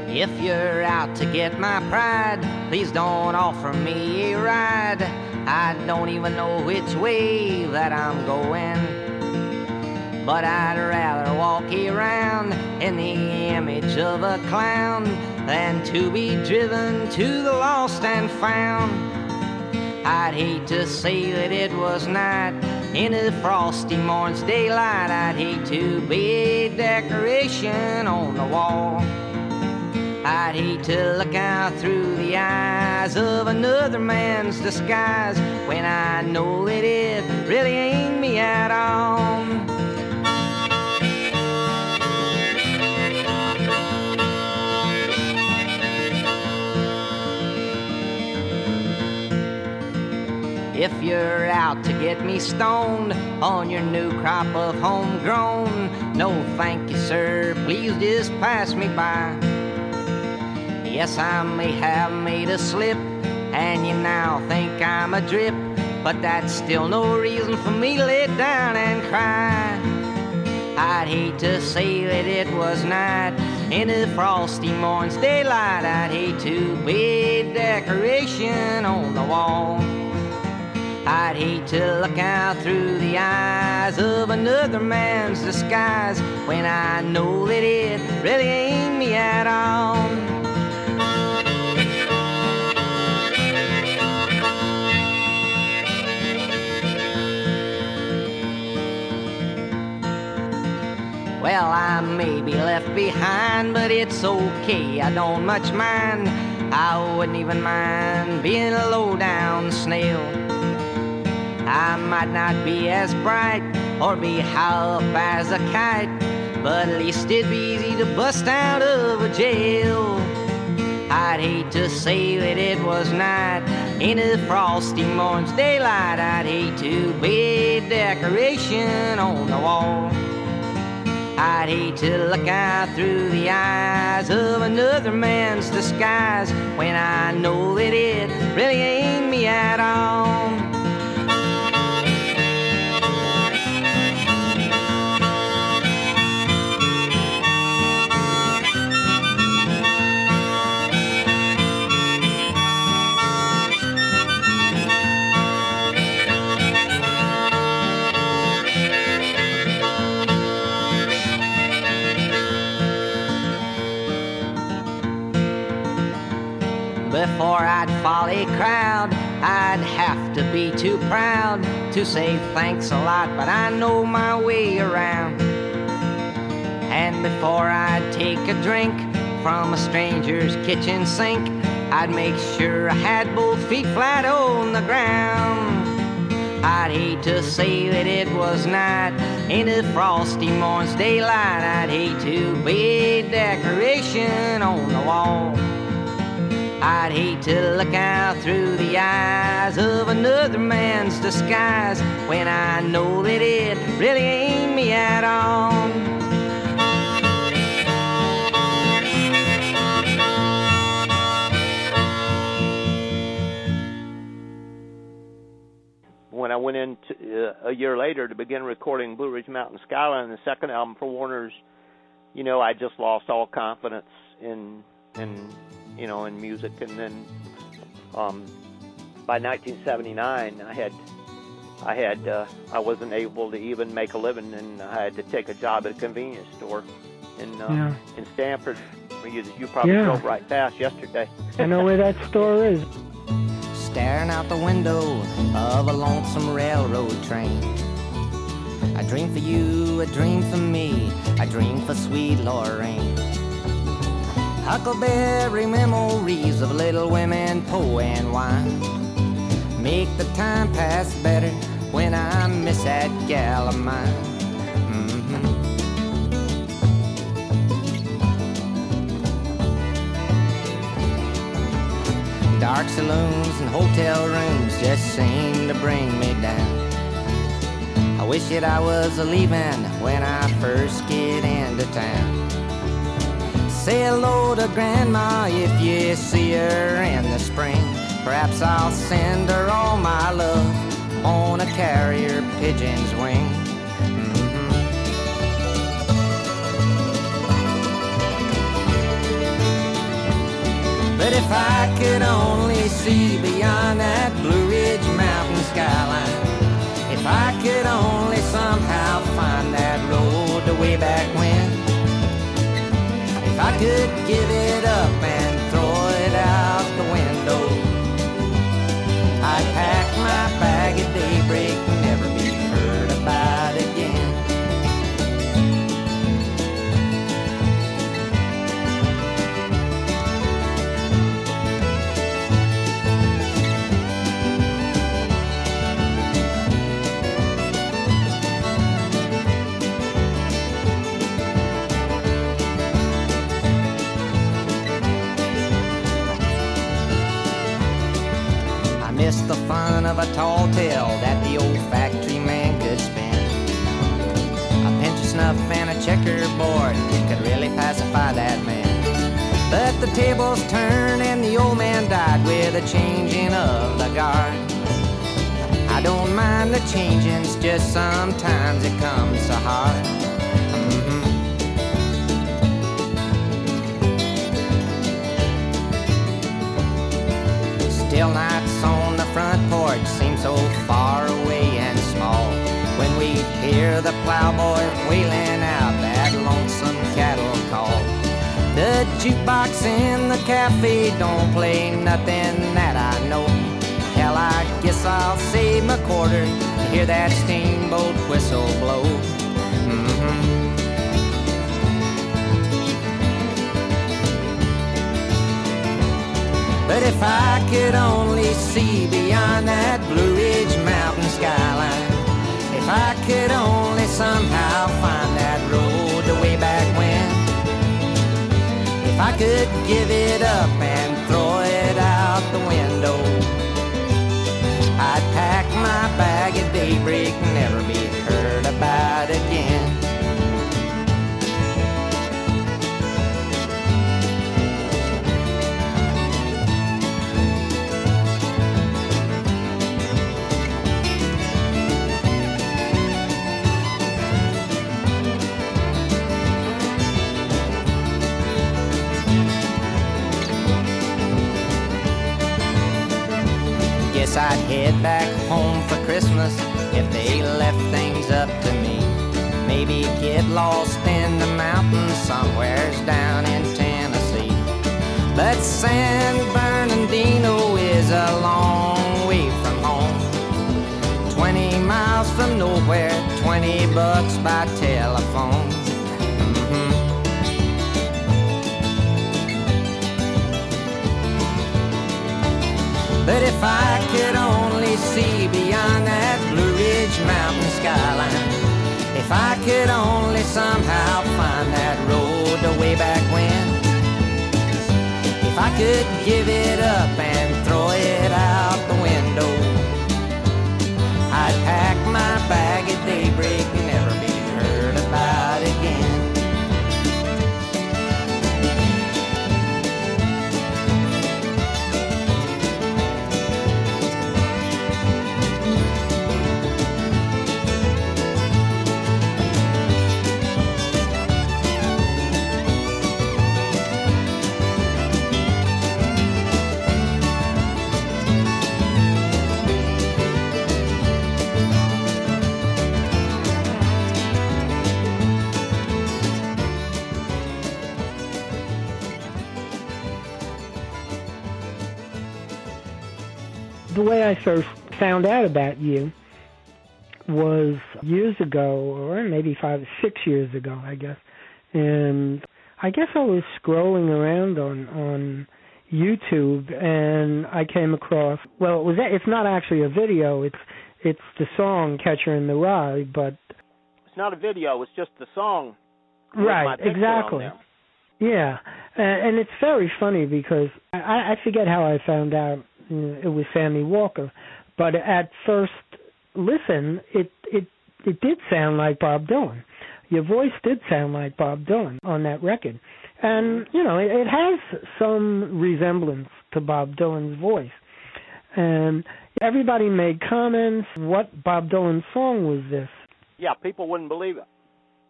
If you're out to get my pride, please don't offer me a ride. I don't even know which way that I'm going. But I'd rather walk around in the image of a clown than to be driven to the lost and found. I'd hate to say that it was night in the frosty morning's daylight. I'd hate to be a decoration on the wall. I'd hate to look out through the eyes of another man's disguise when I know that it really ain't me at all. If you're out to get me stoned on your new crop of homegrown, no thank you, sir. Please just pass me by. Yes, I may have made a slip, and you now think I'm a drip, but that's still no reason for me to lay down and cry. I'd hate to say that it was night in the frosty morning's daylight. I'd hate to be a decoration on the wall. I'd hate to look out through the eyes of another man's disguise when I know that it really ain't me at all. Well, I may be left behind, but it's okay, I don't much mind. I wouldn't even mind being a low down snail. I might not be as bright or be high up as a kite, but at least it'd be easy to bust out of a jail. I'd hate to say that it was night in a frosty morning's daylight. I'd hate to be a decoration on the wall. I'd hate to look out through the eyes of another man's disguise when I know that it really ain't A crowd, I'd have to be too proud to say thanks a lot, but I know my way around. And before I'd take a drink from a stranger's kitchen sink, I'd make sure I had both feet flat on the ground. I'd hate to say that it was night in a frosty morning's daylight. I'd hate to be a decoration on the wall. I'd hate to look out through the eyes of another man's disguise when I know that it really ain't me at all. When I went in to, uh, a year later to begin recording Blue Ridge Mountain Skyline, the second album for Warner's, you know, I just lost all confidence in in you know, in music. And then um, by 1979, I had I had uh, I wasn't able to even make a living, and I had to take a job at a convenience store in uh, yeah. in Stanford. You, you probably yeah. drove right past yesterday. I know where that store is. Staring out the window of a lonesome railroad train. I dream for you, a dream for me, I dream for sweet Lorraine. Huckleberry memories of little women, po and wine. Make the time pass better when I miss that gal of mine. Mm-hmm. Dark saloons and hotel rooms just seem to bring me down. I wish that I was a leaving when I first get into town. Say hello to Grandma if you see her in the spring. Perhaps I'll send her all my love on a carrier pigeon's wing. Mm-hmm. But if I could only see beyond that Blue Ridge mountain skyline, if I could only somehow find that road to way back when, I could give it up and throw it out the window, I'd pack my bag at daybreak a tall tale that the old factory man could spin. A pinch of snuff and a checkerboard could really pacify that man. But the tables turned and the old man died with a changing of the guard. I don't mind the changings, just sometimes it comes so hard. Mhm. Still the front porch seems so far away and small. When we hear the plowboy wailing out that lonesome cattle call. The jukebox in the cafe don't play nothing that I know. Hell, I guess I'll save my quarter to hear that steamboat whistle blow. Mhm. But if I could only see beyond that Blue Ridge mountain skyline, if I could only somehow find that road to way back when, if I could give it up and throw it out the window, I'd pack my bag at daybreak and never be heard about again. Head back home for Christmas if they left things up to me. Maybe get lost in the mountains somewheres down in Tennessee. But San Bernardino is a long way from home. 20 miles from nowhere, 20 bucks by telephone. Mhm. But if I could only see beyond that Blue Ridge mountain skyline, if I could only somehow find that road to way back when, if I could give it up and throw it out the window, I'd pack my bag at daybreak way I first found out about you was years ago, or maybe five, six years ago, I guess. And I guess I was scrolling around on on YouTube, and I came across. Well, it was. It's not actually a video. It's it's the song "Catcher in the Rye," but It's not a video. It's just the song. right, exactly. Yeah, and, and it's very funny because I, I forget how I found out it was Sammy Walker, but at first listen, it it it did sound like Bob Dylan. Your voice did sound like Bob Dylan on that record, and you know it, it has some resemblance to Bob Dylan's voice. And everybody made comments. What Bob Dylan song was this? Yeah, people wouldn't believe it.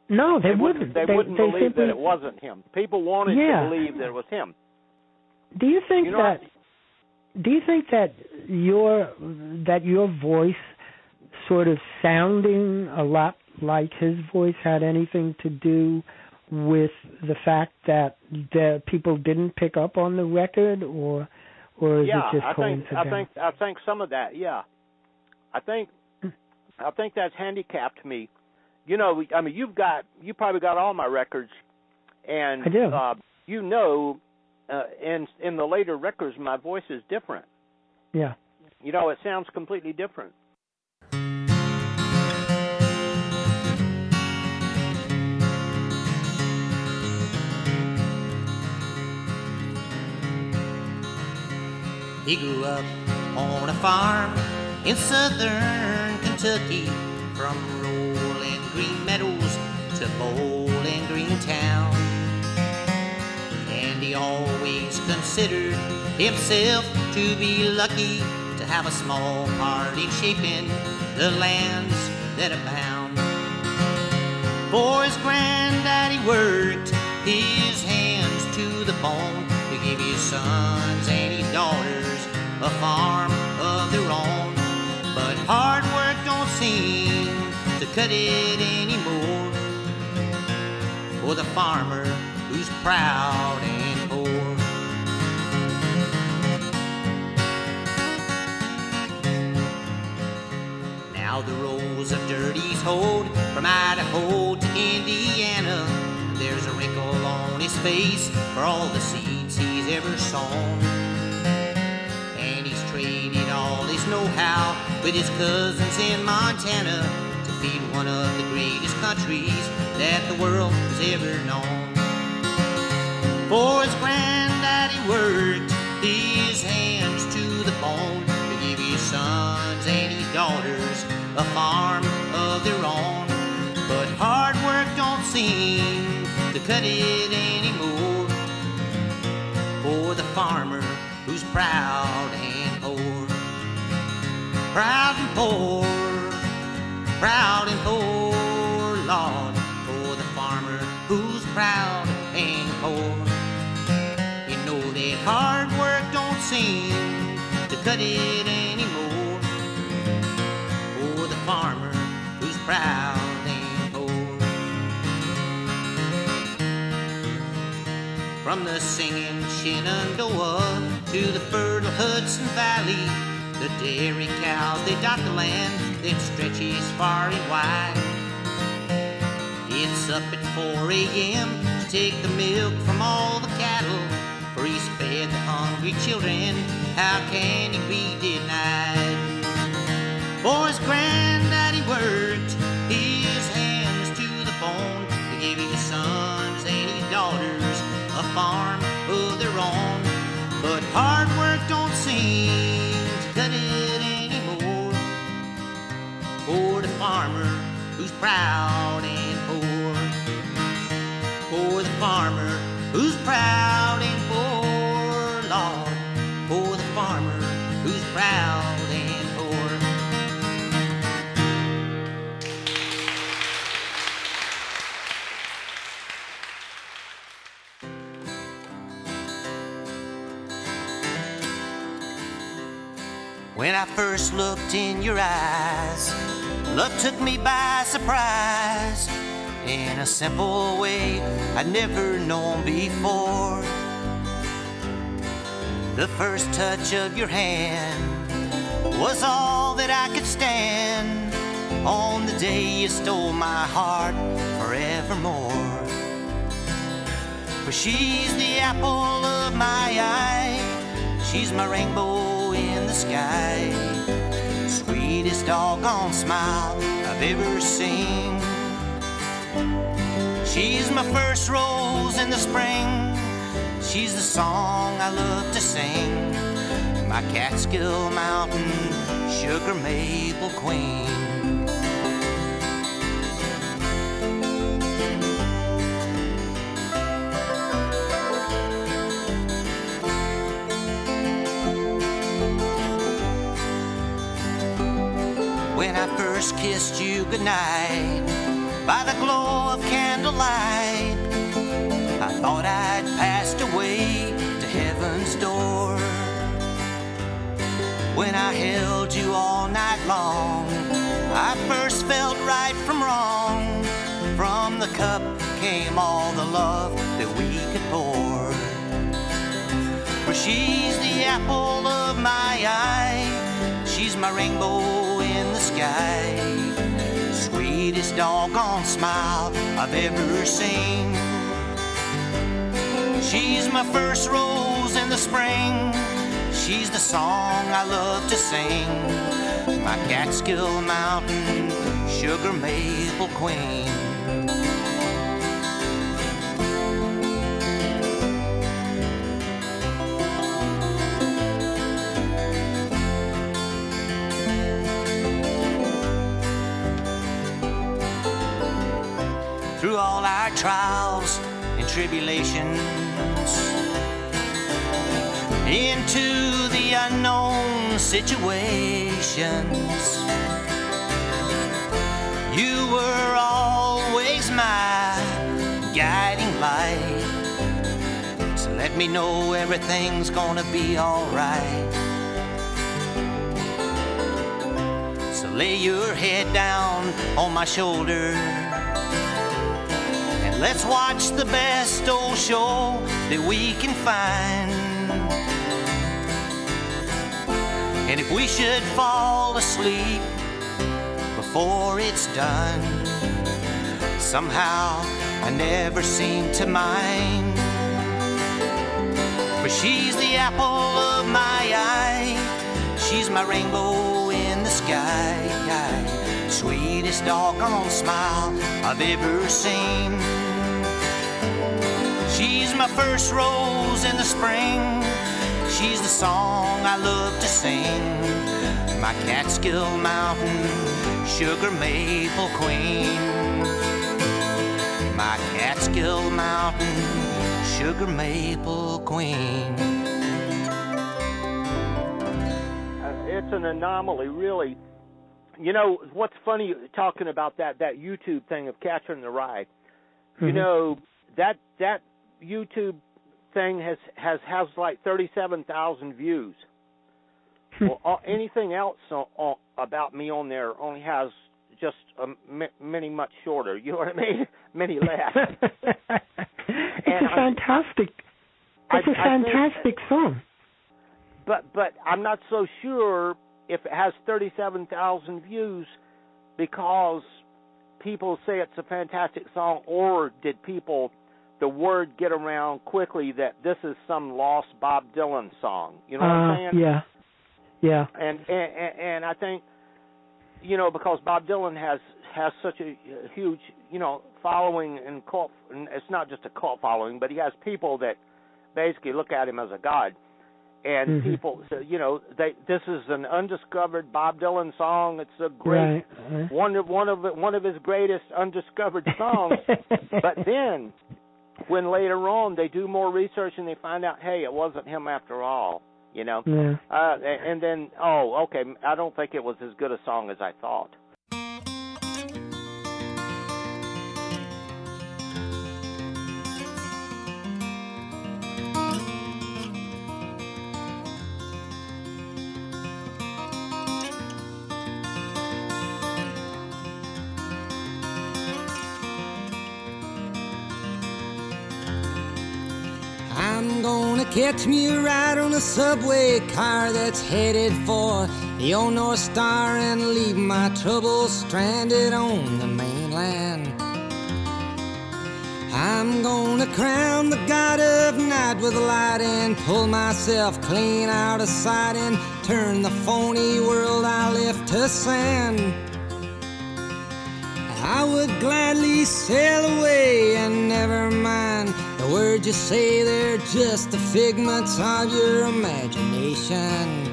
No, they, They wouldn't. They, They- wouldn't they believe simply- that it wasn't him. People wanted Yeah. to believe that it was him. Do you think You know, that? Do you think that your that your voice, sort of sounding a lot like his voice, had anything to do with the fact that the people didn't pick up on the record, or or is yeah, it just I think? I think I think some of that. Yeah, I think I think that's handicapped me. You know, I mean, you've got you probably got all my records, and I do. Uh, you know, uh, in in the later records, my voice is different. yeah. You know, it sounds completely different. He grew up on a farm in southern Kentucky, from rolling green meadows to bowling green town. Always considered himself to be lucky to have a small part in shaping the lands that abound. For his granddaddy worked his hands to the bone to give his sons and his daughters a farm of their own. But hard work don't seem to cut it anymore for the farmer who's proud Now the rows of dirt he's hoed from Idaho to Indiana. There's a wrinkle on his face for all the seeds he's ever sown. And he's traded all his know-how with his cousins in Montana to feed one of the greatest countries that the world has ever known. For his granddaddy worked his hands cut it anymore for the farmer who's proud and poor. Proud and poor, proud and poor, Lord, for the farmer who's proud and poor. You know that hard work don't seem to cut it anymore for the farmer who's proud From the singing Shenandoah to the fertile Hudson Valley, the dairy cows they dot the land that stretches far and wide. It's up at 4 a.m. to take the milk from all the cattle, for he's fed the hungry children. How can he be denied? For his granddaddy worked his hands to the bone to give his sons and But hard work don't seem to cut it anymore for the farmer who's proud and poor. For the farmer who's proud When I first looked in your eyes, love took me by surprise in a simple way I'd never known before. The first touch of your hand was all that I could stand on the day you stole my heart forevermore. For she's the apple of my eye, she's my rainbow sky, sweetest doggone smile I've ever seen. She's my first rose in the spring. She's the song I love to sing. My Catskill Mountain sugar maple queen. First kissed you goodnight by the glow of candlelight, I thought I'd passed away to heaven's door. When I held you all night long, I first felt right from wrong. From the cup came all the love that we could pour. For she's the apple of my eye, she's my rainbow sky. Sweetest doggone smile I've ever seen. She's my first rose in the spring. She's the song I love to sing. My Catskill Mountain sugar maple queen. Through all our trials and tribulations, into the unknown situations. You were always my guiding light. So let me know everything's gonna be alright. So lay your head down on my shoulder. Let's watch the best old show that we can find. And if we should fall asleep before it's done, somehow I never seem to mind. For she's the apple of my eye, she's my rainbow in the sky. Sweetest doggone smile I've ever seen. She's my first rose in the spring. She's the song I love to sing. My Catskill Mountain sugar maple queen. My Catskill Mountain sugar maple queen. Uh, it's an anomaly, really. You know what's funny talking about that that YouTube thing of Catcher in the Rye. You Mhm. know that that YouTube thing has has has like thirty seven thousand views. well, uh, anything else on, on, about me on there only has just a m- many much shorter. You know what I mean? many less. it's a fantastic. I- It's a I fantastic song. but but I'm not so sure if it has 37,000 views because people say it's a fantastic song or did people the word get around quickly that this is some lost Bob Dylan song you know what Uh, I'm saying yeah, yeah. and, and and I think you know because Bob Dylan has has such a huge you know following and cult and it's not just a cult following but he has people that basically look at him as a god and Mhm. people you know they this is an undiscovered Bob Dylan song it's a great right. one of one of one of his greatest undiscovered songs but then when later on they do more research and they find out hey it wasn't him after all you know yeah. uh, and then, oh, okay. I don't think it was as good a song as I thought. Catch me a ride on a subway car that's headed for the old North Star and leave my troubles stranded on the mainland. I'm gonna crown the god of night with a light and pull myself clean out of sight and turn the phony world I left to sand. I would gladly sail away and never mind the words you say, they're just the figments of your imagination.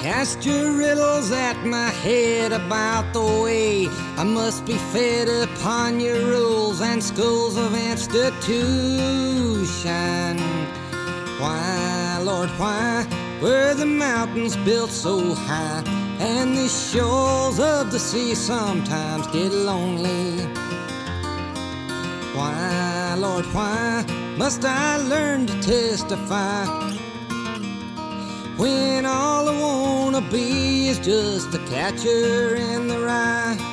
Cast your riddles at my head about the way I must be fed upon your rules and schools of institution. Why, Lord, why were the mountains built so high? and the shores of the sea sometimes get lonely. Why, Lord, why must I learn to testify? When all I wanna be is just a catcher in the rye.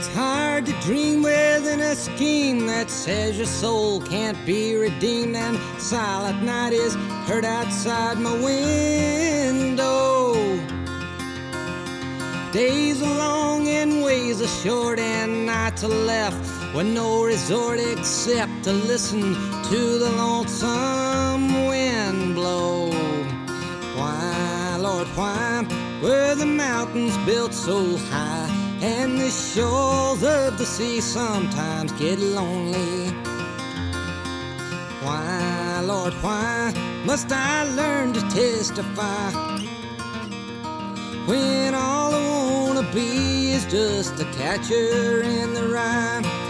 It's hard to dream within a scheme that says your soul can't be redeemed, and silent night is heard outside my window. Days are long and ways are short, and nights are left with no resort except to listen to the lonesome wind blow. Why, Lord, why were the mountains built so high? And the shores of the sea sometimes get lonely. Why, Lord, why must I learn to testify when all I wanna be is just a catcher in the rye?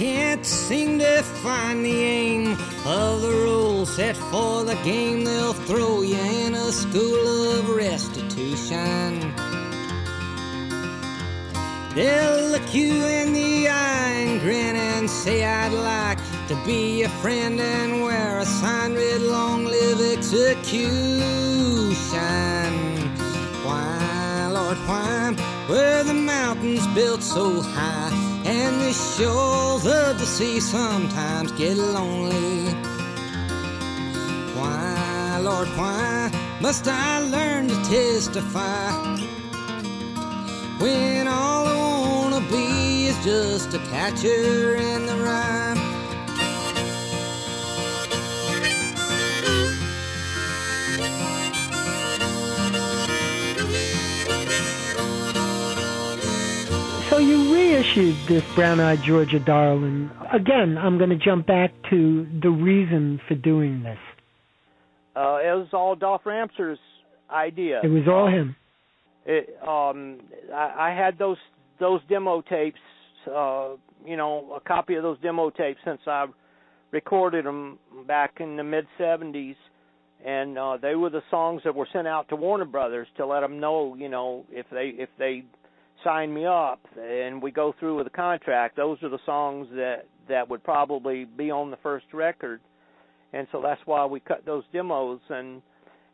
Can't seem to find the aim of the rules set for the game, they'll throw you in a school of restitution. They'll look you in the eye and grin and say, I'd like to be your friend and wear a sign read long live execution. Why, Lord, why were the mountains built so high? And the shores of the sea sometimes get lonely. Why, Lord, why must I learn to testify when all I wanna be is just a catcher in the rye? You this Brown Eyed Georgia Darling. Again, I'm going to jump back to the reason for doing this. Uh, it was all Dolph Ramseur's idea. It was all him. It, um, I, I had those those demo tapes. Uh, you know, a copy of those demo tapes since I recorded them back in the mid '70s, and uh, they were the songs that were sent out to Warner Brothers to let them know, you know, if they if they sign me up and we go through with the contract, those are the songs that that would probably be on the first record. And so that's why we cut those demos and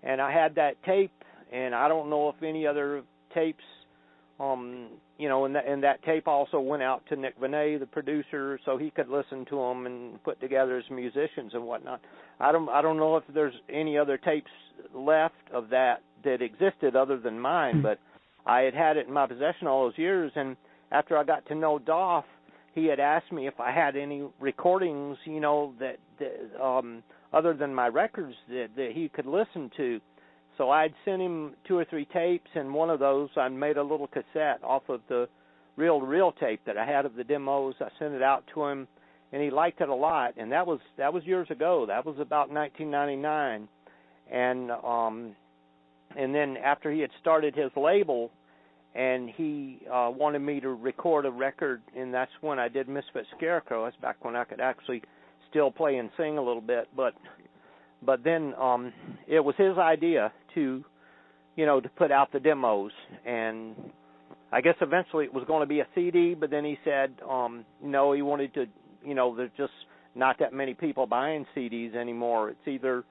and I had that tape and I don't know if any other tapes um you know and that and that tape also went out to Nick Venet the producer so he could listen to them and put together his musicians and whatnot. I don't I don't know if there's any other tapes left of that that existed other than mine, but I had had it in my possession all those years, and after I got to know Dolph, he had asked me if I had any recordings, you know, that, that um other than my records that, that he could listen to. So I'd sent him two or three tapes, and one of those I made a little cassette off of the reel to reel tape that I had of the demos. I sent it out to him, and he liked it a lot. And that was that was years ago. That was about 1999, and um and then after he had started his label and he uh wanted me to record a record and that's when I did Misfit Scarecrow. That's back when I could actually still play and sing a little bit, but but then um it was his idea to you know to put out the demos and I guess eventually it was going to be a CD, but then he said um no, he wanted to, you know, there's just not that many people buying CDs anymore. It's either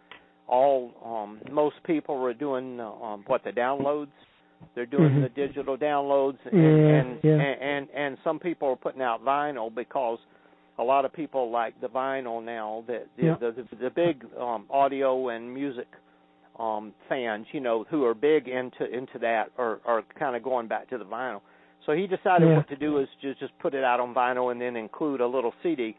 all um most people are doing um what the downloads they're doing Mhm. the digital downloads and, Yeah, and, yeah. and and and some people are putting out vinyl because a lot of people like the vinyl now that the, Yeah. the, the the big um audio and music um fans you know who are big into into that are are kind of going back to the vinyl so he decided Yeah. what to do is just just put it out on vinyl and then include a little CD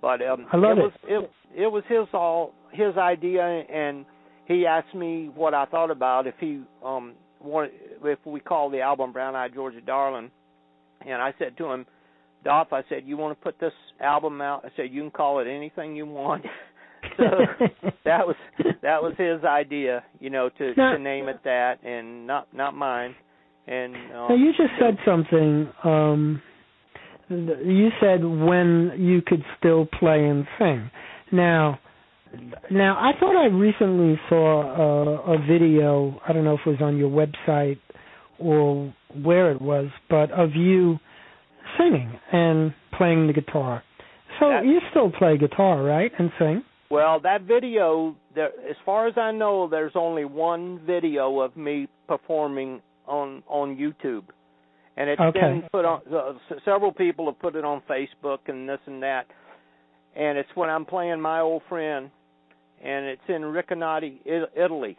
but um I love it it. was it was his all his idea and he asked me what I thought about if he um wanted if we call the album Brown Eyed Georgia Darling and I said to him Dolph I said you want to put this album out I said you can call it anything you want so that was that was his idea you know to Now- to name it that and not not mine and um, Now you just said something. Um, you said when you could still play and sing. Now, now I thought I recently saw a, a video. I don't know if it was on your website or where it was, but of you singing and playing the guitar. So That- you still play guitar, right, and sing? Well, that video, there, as far as I know, there's only one video of me performing on on YouTube, and it's Okay. been put on. Uh, several people have put it on Facebook and this and that, and it's when I'm playing my old friend, and it's in Recanati, Italy.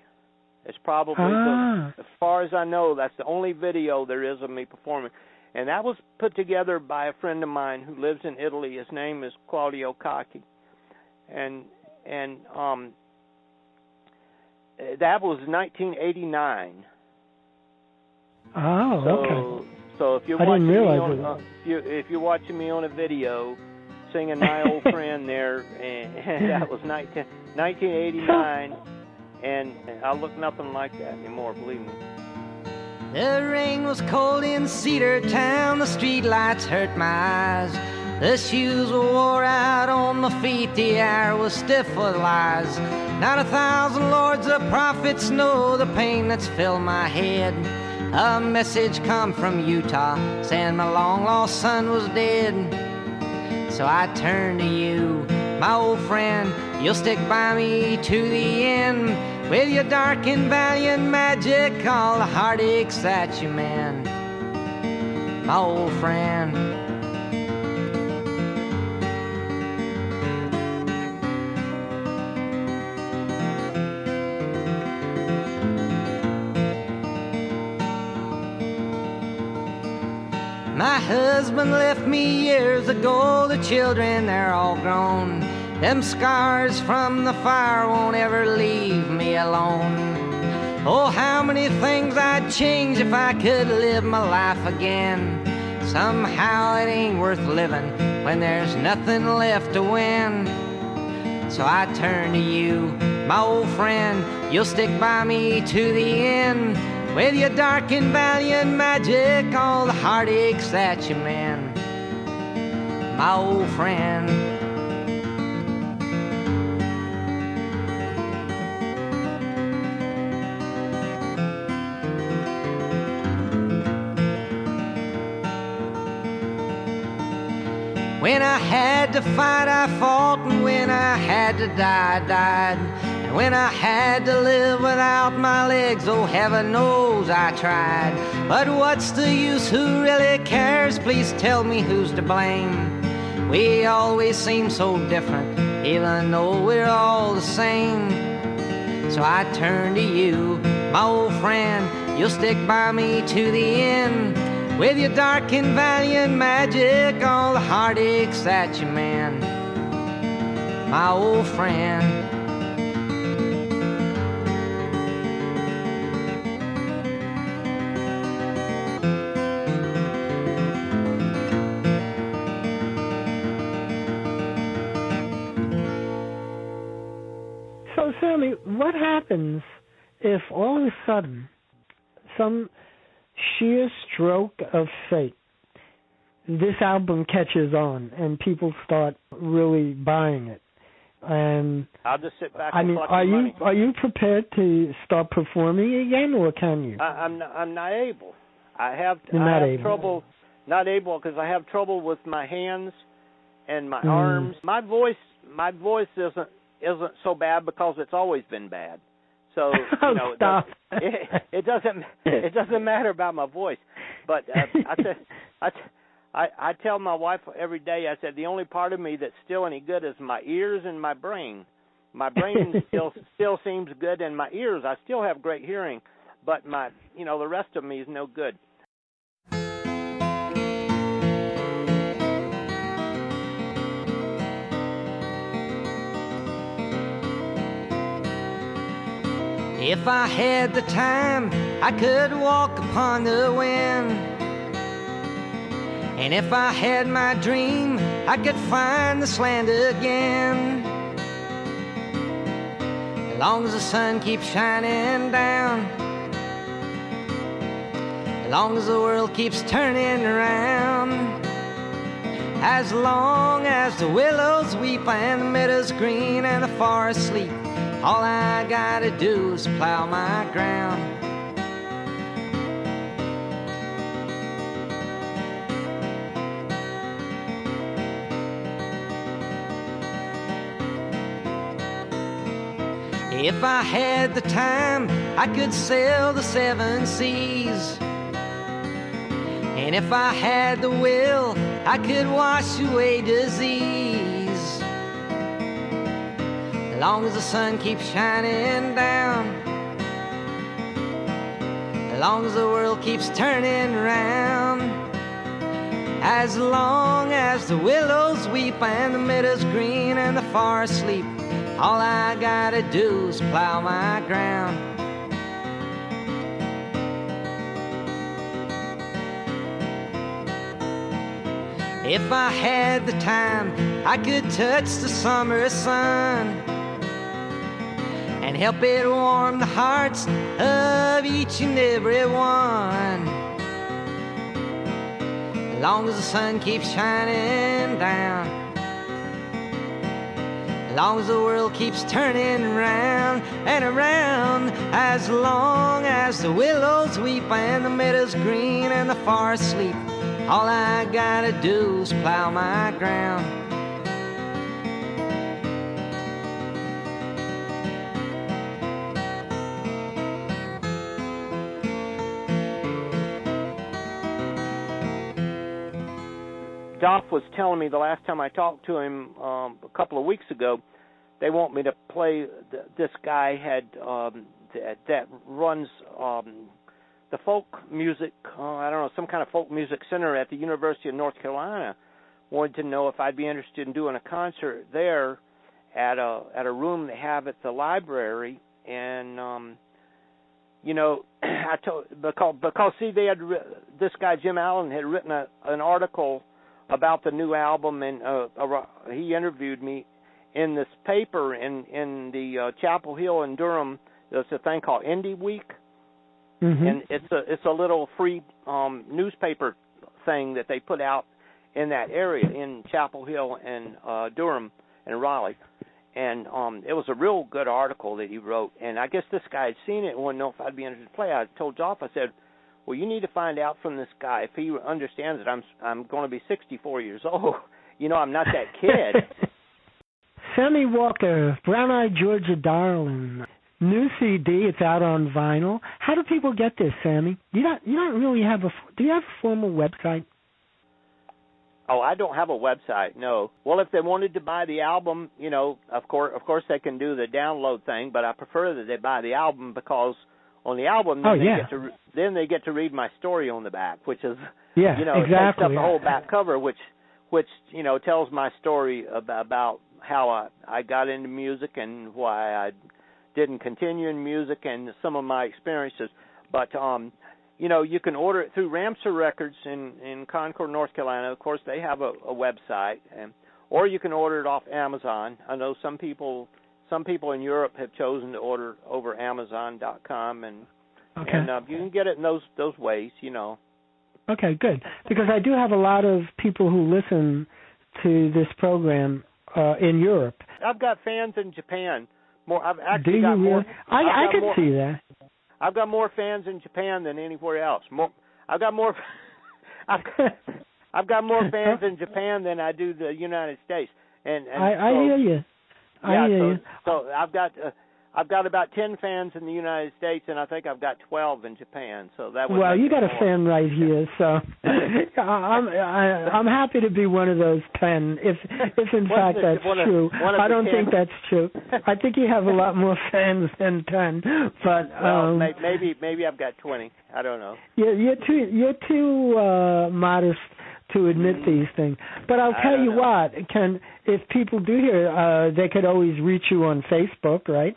It's probably Ah. the, as far as I know, that's the only video there is of me performing. And that was put together by a friend of mine who lives in Italy. His name is Claudio Cacchi. And and um that was 1989. Oh, So okay. So if you're I watching me on uh, if you if you're watching me on a video singing my old friend there and that was 19, 1989 and I look nothing like that anymore, believe me. The rain was cold in Cedar Town, the streetlights hurt my eyes. The shoes were wore out on my feet, the air was stiff with lies. Not a thousand lords of prophets know the pain that's filled my head. A message come from Utah saying my long lost son was dead. So I turn to you, my old friend. You'll stick by me to the end. With your dark and valiant magic, all the heartaches that you mend. My old friend. My husband left me years ago, the children, they're all grown. Them scars from the fire won't ever leave me alone. Oh, how many things I'd change if I could live my life again. Somehow it ain't worth living when there's nothing left to win. So I turn to you, my old friend. You'll stick by me to the end. With your dark and valiant magic, all the heartaches that you mend. My old friend. When I had to fight, I fought, and when I had to die, I died. And when I had to live without my legs, oh heaven knows I tried. But what's the use? Who really cares? Please tell me who's to blame. We always seem so different, even though we're all the same. So I turn to you, my old friend. You'll stick by me to the end. With your dark and valiant magic, all the heartaches that you mend. My old friend. What happens if all of a sudden, some sheer stroke of fate, this album catches on and people start really buying it? And I'll just sit back I and mean, are you money. are you prepared to start performing again, or can you? I, I'm not, I'm not able. I have You're I have able. trouble not able because I have trouble with my hands and my Mm. arms. My voice my voice isn't isn't so bad because it's always been bad. So Oh, you know it doesn't- it, it doesn't it doesn't matter about my voice. But uh, I, t- I, t- I I tell my wife every day. I said the only part of me that's still any good is my ears and my brain. My brain still still seems good, and my ears I still have great hearing, but my you know the rest of me is no good. If I had the time, I could walk upon the wind. And if I had my dream, I could find this land again. As long as the sun keeps shining down, as long as the world keeps turning around, as long as the willows weep and the meadows green and the forest sleep. All I gotta do is plow my ground. If I had the time, I could sail the seven seas. And if I had the will, I could wash away disease. Long as the sun keeps shining down, as long as the world keeps turning round, as long as the willows weep and the meadows green and the forest sleep, all I gotta do is plow my ground. If I had the time, I could touch the summer sun help it warm the hearts of each and every one. As long as the sun keeps shining down, as long as the world keeps turning around and around, as long as the willows weep and the meadows green and the forest sleep. All I gotta do is plow my ground. Dolph was telling me the last time I talked to him um, a couple of weeks ago, they want me to play. th this guy had um, that, that runs um, the folk music. Uh, I don't know some kind of folk music center at the University of North Carolina. Wanted to know if I'd be interested in doing a concert there at a at a room they have at the library, and um, you know, I told because because see they had this guy Jim Allen had written a, an article about the new album, and uh, he interviewed me in this paper in in the uh, Chapel Hill in Durham. There's a thing called Indy Week, Mhm. and it's a it's a little free um newspaper thing that they put out in that area in Chapel Hill and uh Durham and Raleigh. And um it was a real good article that he wrote and I guess this guy had seen it and wanted to know if I'd be interested to play. I told Joff, I said, Well you need to find out from this guy if he understands that I'm I'm gonna be sixty four years old. You know, I'm not that kid. Sammy Walker, Brown Eyed Georgia Darling. New CD. It's out on vinyl. How do people get this, Sammy? You don't. You don't really have a. Do you have a formal website? Oh, I don't have a website. No. Well, if they wanted to buy the album, you know, of course, of course, they can do the download thing. But I prefer that they buy the album because on the album, then Oh, they yeah. get to re- then they get to read my story on the back, which is, Yeah, you know, it takes up the whole back cover, which, which you know, tells my story about, about how I I got into music and why I didn't continue in music and some of my experiences. But um, you know, you can order it through Ramseur Records in in Concord, North Carolina. Of course, they have a, a website, and or you can order it off Amazon. I know some people some people in Europe have chosen to order over Amazon.com, and Okay. and uh, you can get it in those those ways. You know. Okay, good. Because I do have a lot of people who listen to this program uh, in Europe. I've got fans in Japan. More, I've do actually you got really? more. I I've I could more- see that. I've got more fans in Japan than anywhere else. More, I've got more. I've got, I've got more fans in Japan than I do the United States. And, and I, I hear you. Yeah, so, so I've got uh, I've got about ten fans in the United States, and I think I've got twelve in Japan. So that would Well, you got a fan right here, so I'm I, I'm happy to be one of those ten. If if in fact the- that's one of- true, one of I don't think that's true. I think you have a lot more fans than ten. But Well, um, maybe maybe I've got twenty. I don't know. You're, you're too you're too uh, modest to admit these things. But I'll tell you know. what, can if people do hear, uh, they could always reach you on Facebook, right?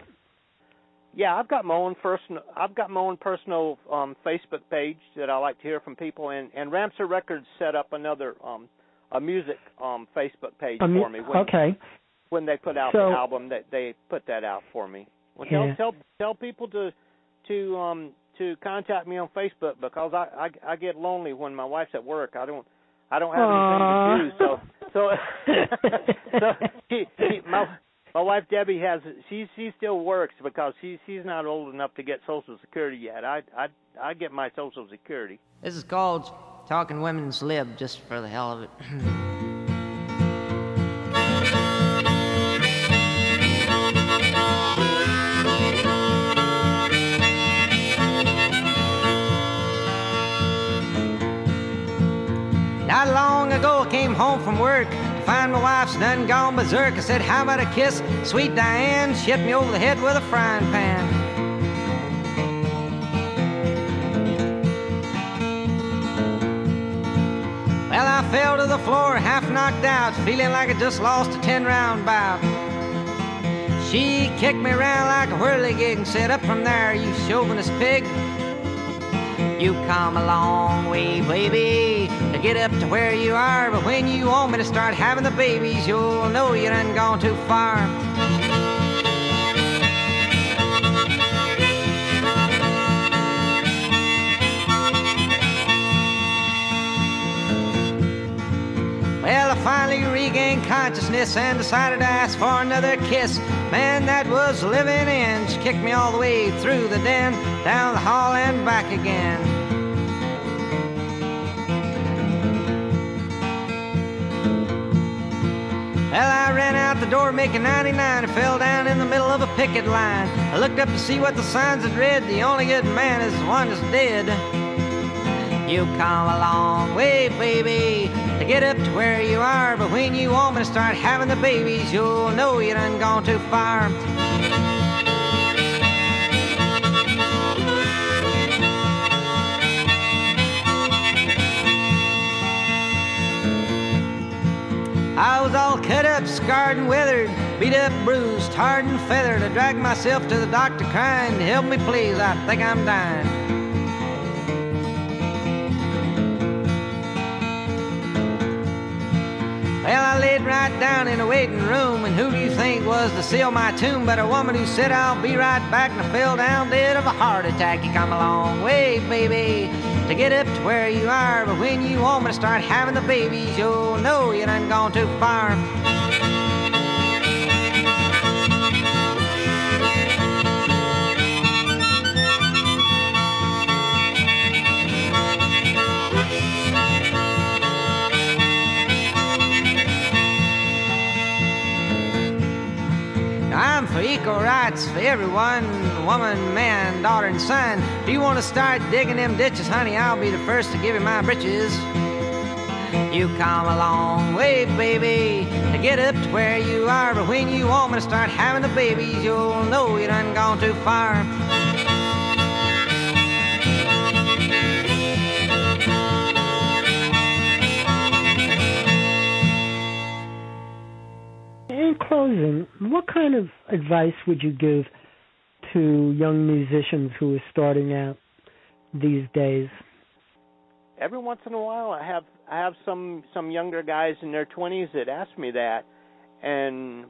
Yeah, I've got my own personal. I've got my own personal um, Facebook page that I like to hear from people, and and Ramseur Records set up another um, a music um, Facebook page for me. When, okay. when they put out So- the album, that they put that out for me. Well, Yeah. tell tell tell people to to um to contact me on Facebook because I I, I get lonely when my wife's at work. I don't I don't have Aw. anything to do. So so so she, she my my wife Debbie has she she still works because she she's not old enough to get Social Security yet. I I I get my Social Security. This is called Talking Women's Lib, just for the hell of it. ago, I came home from work to find my wife's done gone berserk. I said, How about a kiss? Sweet Diane, she hit me over the head with a frying pan. Well, I fell to the floor, half knocked out, feeling like I just lost a 10 round bout. She kicked me around like a whirligig and said, Up from there, you chauvinist pig. You come a long way, baby, get up to where you are. But when you want me to start having the babies, you'll know you done gone too far. Well, I finally regained consciousness and decided to ask for another kiss. Man, that was living in. She kicked me all the way through the den, down the hall and back again. Well, I ran out the door making 99 and fell down in the middle of a picket line. I looked up to see what the signs had read. The only good man is the one that's dead. You come a long way, baby, to get up to where you are. But when you want me to start having the babies, you'll know you done gone too far. I was all cut up, scarred and weathered, beat up, bruised, tarred and feathered. I dragged myself to the doctor crying, help me please, I think I'm dying. Well, I laid right down in a waiting room, and who do you think was to seal my tomb but a woman who said, I'll be right back, and I fell down dead of a heart attack. You come a long way, baby, to get up to where you are, but when you want me to start having the babies, you'll know you done gone too far. I'm for equal rights for everyone woman, man, daughter, and son. If you want to start digging them ditches, honey, I'll be the first to give you my britches. You come a long way, baby, to get up to where you are. But when you want me to start having the babies, you'll know you done gone too far. In closing, what kind of advice would you give to young musicians who are starting out these days? every once in a while I have I have some some younger guys in their 20s that ask me that and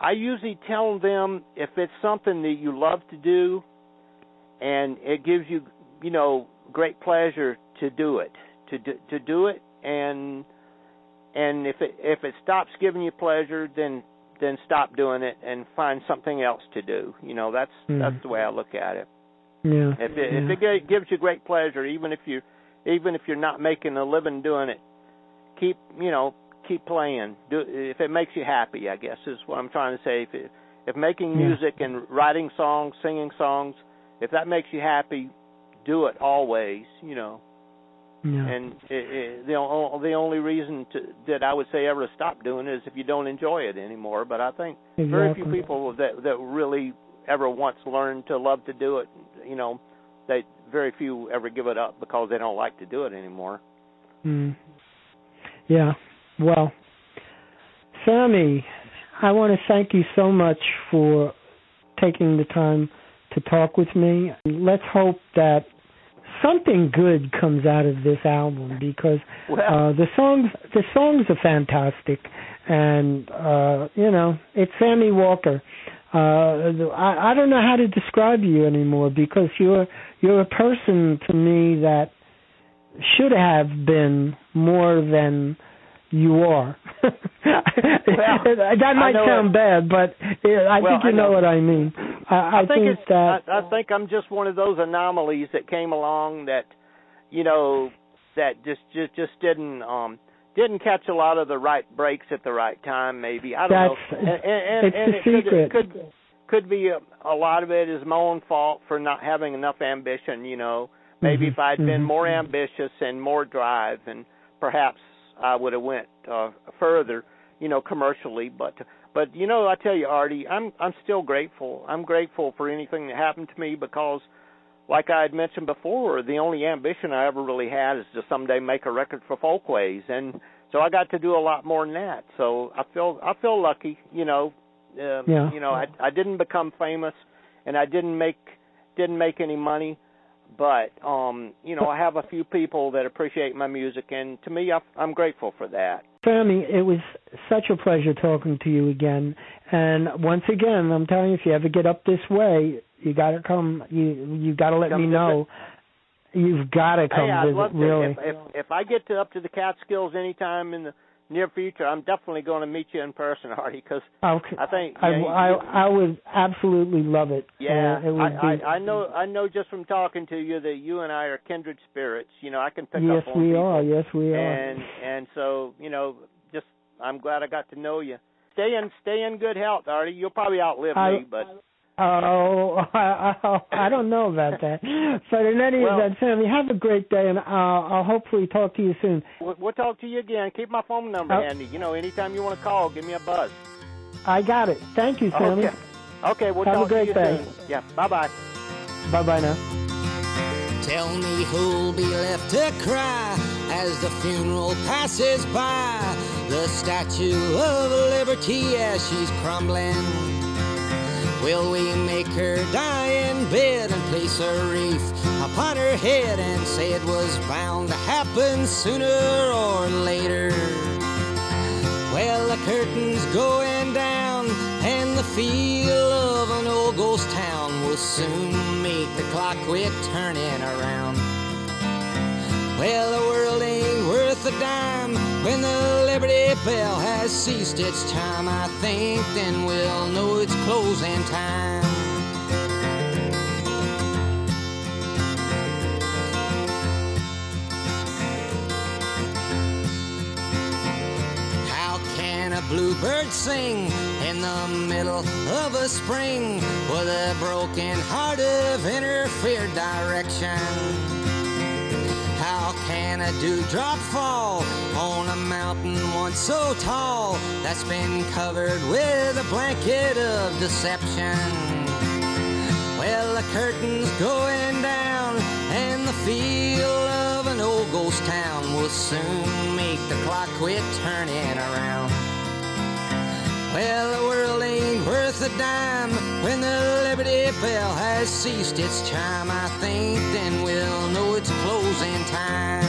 I usually tell them if it's something that you love to do and it gives you you know great pleasure to do it to do, to do it and and if it if it stops giving you pleasure then then stop doing it and find something else to do you know that's Mhm. that's the way I look at it Yeah. if it yeah. if it gives you great pleasure even if you even if you're not making a living doing it, keep you know keep playing. Do if it makes you happy. I guess is what I'm trying to say. If it, if making Yeah. music and writing songs, singing songs, if that makes you happy, do it always. You know. Yeah. And it, it, the the only reason to, that I would say ever stop doing it is if you don't enjoy it anymore. But I think very few people that that really ever once learned to love to do it. You know, they very few ever give it up because they don't like to do it anymore. Mm. Yeah. Well, Sammy, I want to thank you so much for taking the time to talk with me. Let's hope that something good comes out of this album because Well, uh the songs the songs are fantastic. And uh you know it's Sammy Walker. Uh I I don't know how to describe you anymore because you're you're a person to me that should have been more than you are. that might sound it. bad, but I Well, think you I know. know. what I mean. I, I, I think it's. that I, I think I'm just one of those anomalies that came along that, you know, that just just just didn't um didn't catch a lot of the right breaks at the right time. Maybe I don't know. And, and, it's and the it could- secret. It could could be a, a lot of it is my own fault for not having enough ambition. You know, maybe Mhm, if I'd been mhm. more ambitious and more drive, and perhaps I would have went uh, further. You know, commercially, but but you know, I tell you, Artie, I'm I'm still grateful. I'm grateful for anything that happened to me because, like I had mentioned before, the only ambition I ever really had is to someday make a record for Folkways, and so I got to do a lot more than that. So I feel I feel lucky. You know, um, Yeah. you know, I I didn't become famous, and I didn't make didn't make any money, but um, you know, I have a few people that appreciate my music, and to me, I, I'm grateful for that. Sammy, it was such a pleasure talking to you again. And once again, I'm telling you, if you ever get up this way, you got to come. You you got to let Come me know. You've got to come hey, visit. really. If, if if I get to up to the Catskills anytime in the near future, I'm definitely going to meet you in person, Artie. Because Okay. I think I, yeah, you- I I would absolutely love it. yeah, Uh, it would I, be, I I know I know just from talking to you that you and I are kindred spirits. You know, I can pick yes, up on Yes, we people. are. Yes, we are. and and so you know, just I'm glad I got to know you. Stay in stay in good health, Artie. You'll probably outlive I- me, but Oh, I, I, I don't know about that. But in any Well- event, Sammy, have a great day, and I'll, I'll hopefully talk to you soon. we'll, we'll talk to you again. Keep my phone number Oh. handy. You know, anytime you want to call, give me a buzz. I got it. Thank you, Sammy. Okay. Okay, we'll Have a talk great to you day. soon. Yeah. Bye bye. Bye bye now. Tell me who'll be left to cry as the funeral passes by. The Statue of Liberty as she's crumbling. Will we make her die in bed and place a wreath upon her head and say it was bound to happen sooner or later? Well, the curtain's going down, and the feel of an old ghost town will soon make the clock quit turning around. Well, the world ain't worth a dime when the Liberty Bell has ceased its time, I think then we'll know it's closing time. How can a bluebird sing in the middle of a spring with a broken heart of interfered direction? How can a dewdrop fall on a mountain once so tall that's been covered with a blanket of deception? Well, the curtain's going down, and the feel of an old ghost town will soon make the clock quit turning around. Well, the world ain't worth a dime when the Liberty Bell has ceased its chime. I think then we'll know it's closing time.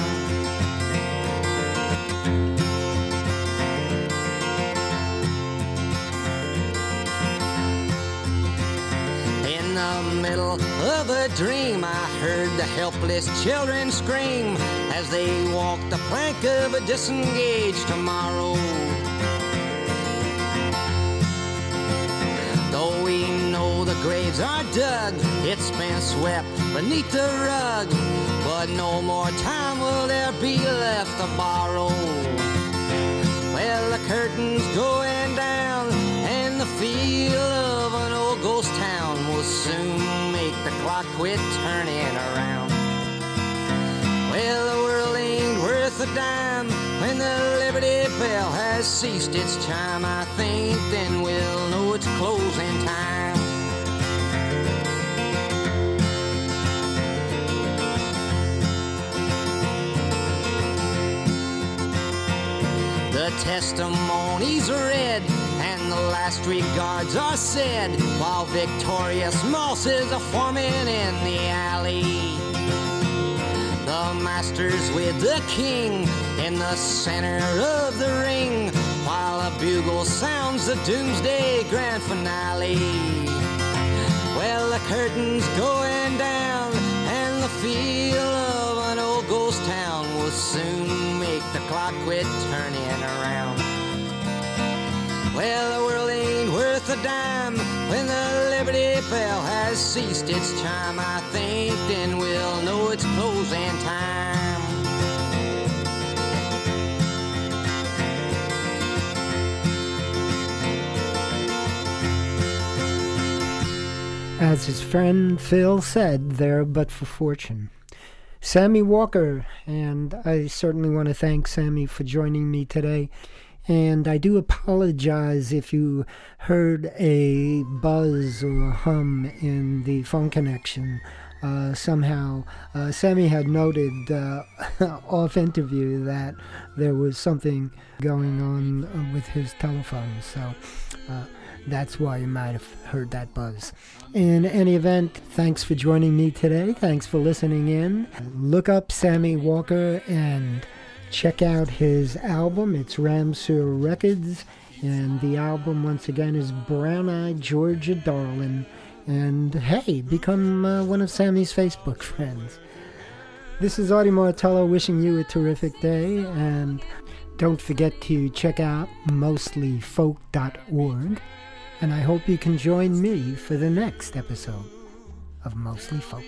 In the middle of a dream, I heard the helpless children scream as they walked the plank of a disengaged tomorrow. Graves are dug, it's been swept beneath the rug. But no more time will there be left to borrow. Well, the curtain's going down, and the feel of an old ghost town will soon make the clock quit turning around. Well, the world ain't worth a dime when the Liberty Bell has ceased its chime. I think then we'll know it's closing time. The testimonies are read and the last regards are said while victorious mosses are forming in the alley. The masters with the king in the center of the ring while a bugle sounds the doomsday grand finale. Well, the curtain's going down and the feel of an old ghost town will soon clock quit turning around. Well, the world ain't worth a dime when the Liberty Bell has ceased its chime. I think then we'll know it's closing time. As his friend Phil said, there but for fortune. Sammy Walker, and I certainly want to thank Sammy for joining me today. And I do apologize if you heard a buzz or a hum in the phone connection. Uh, somehow, uh, Sammy had noted uh, off interview that there was something going on with his telephone. So uh, that's why you might have heard that buzz. In any event, thanks for joining me today. Thanks for listening in. Look up Sammy Walker and check out his album. It's Ramseur Records. And the album, once again, is Brown Eyed Georgia Darlin'. And hey, become uh, one of Sammy's Facebook friends. This is Artie Martello wishing you a terrific day. And don't forget to check out mostlyfolk.org. And I hope you can join me for the next episode of Mostly Folk.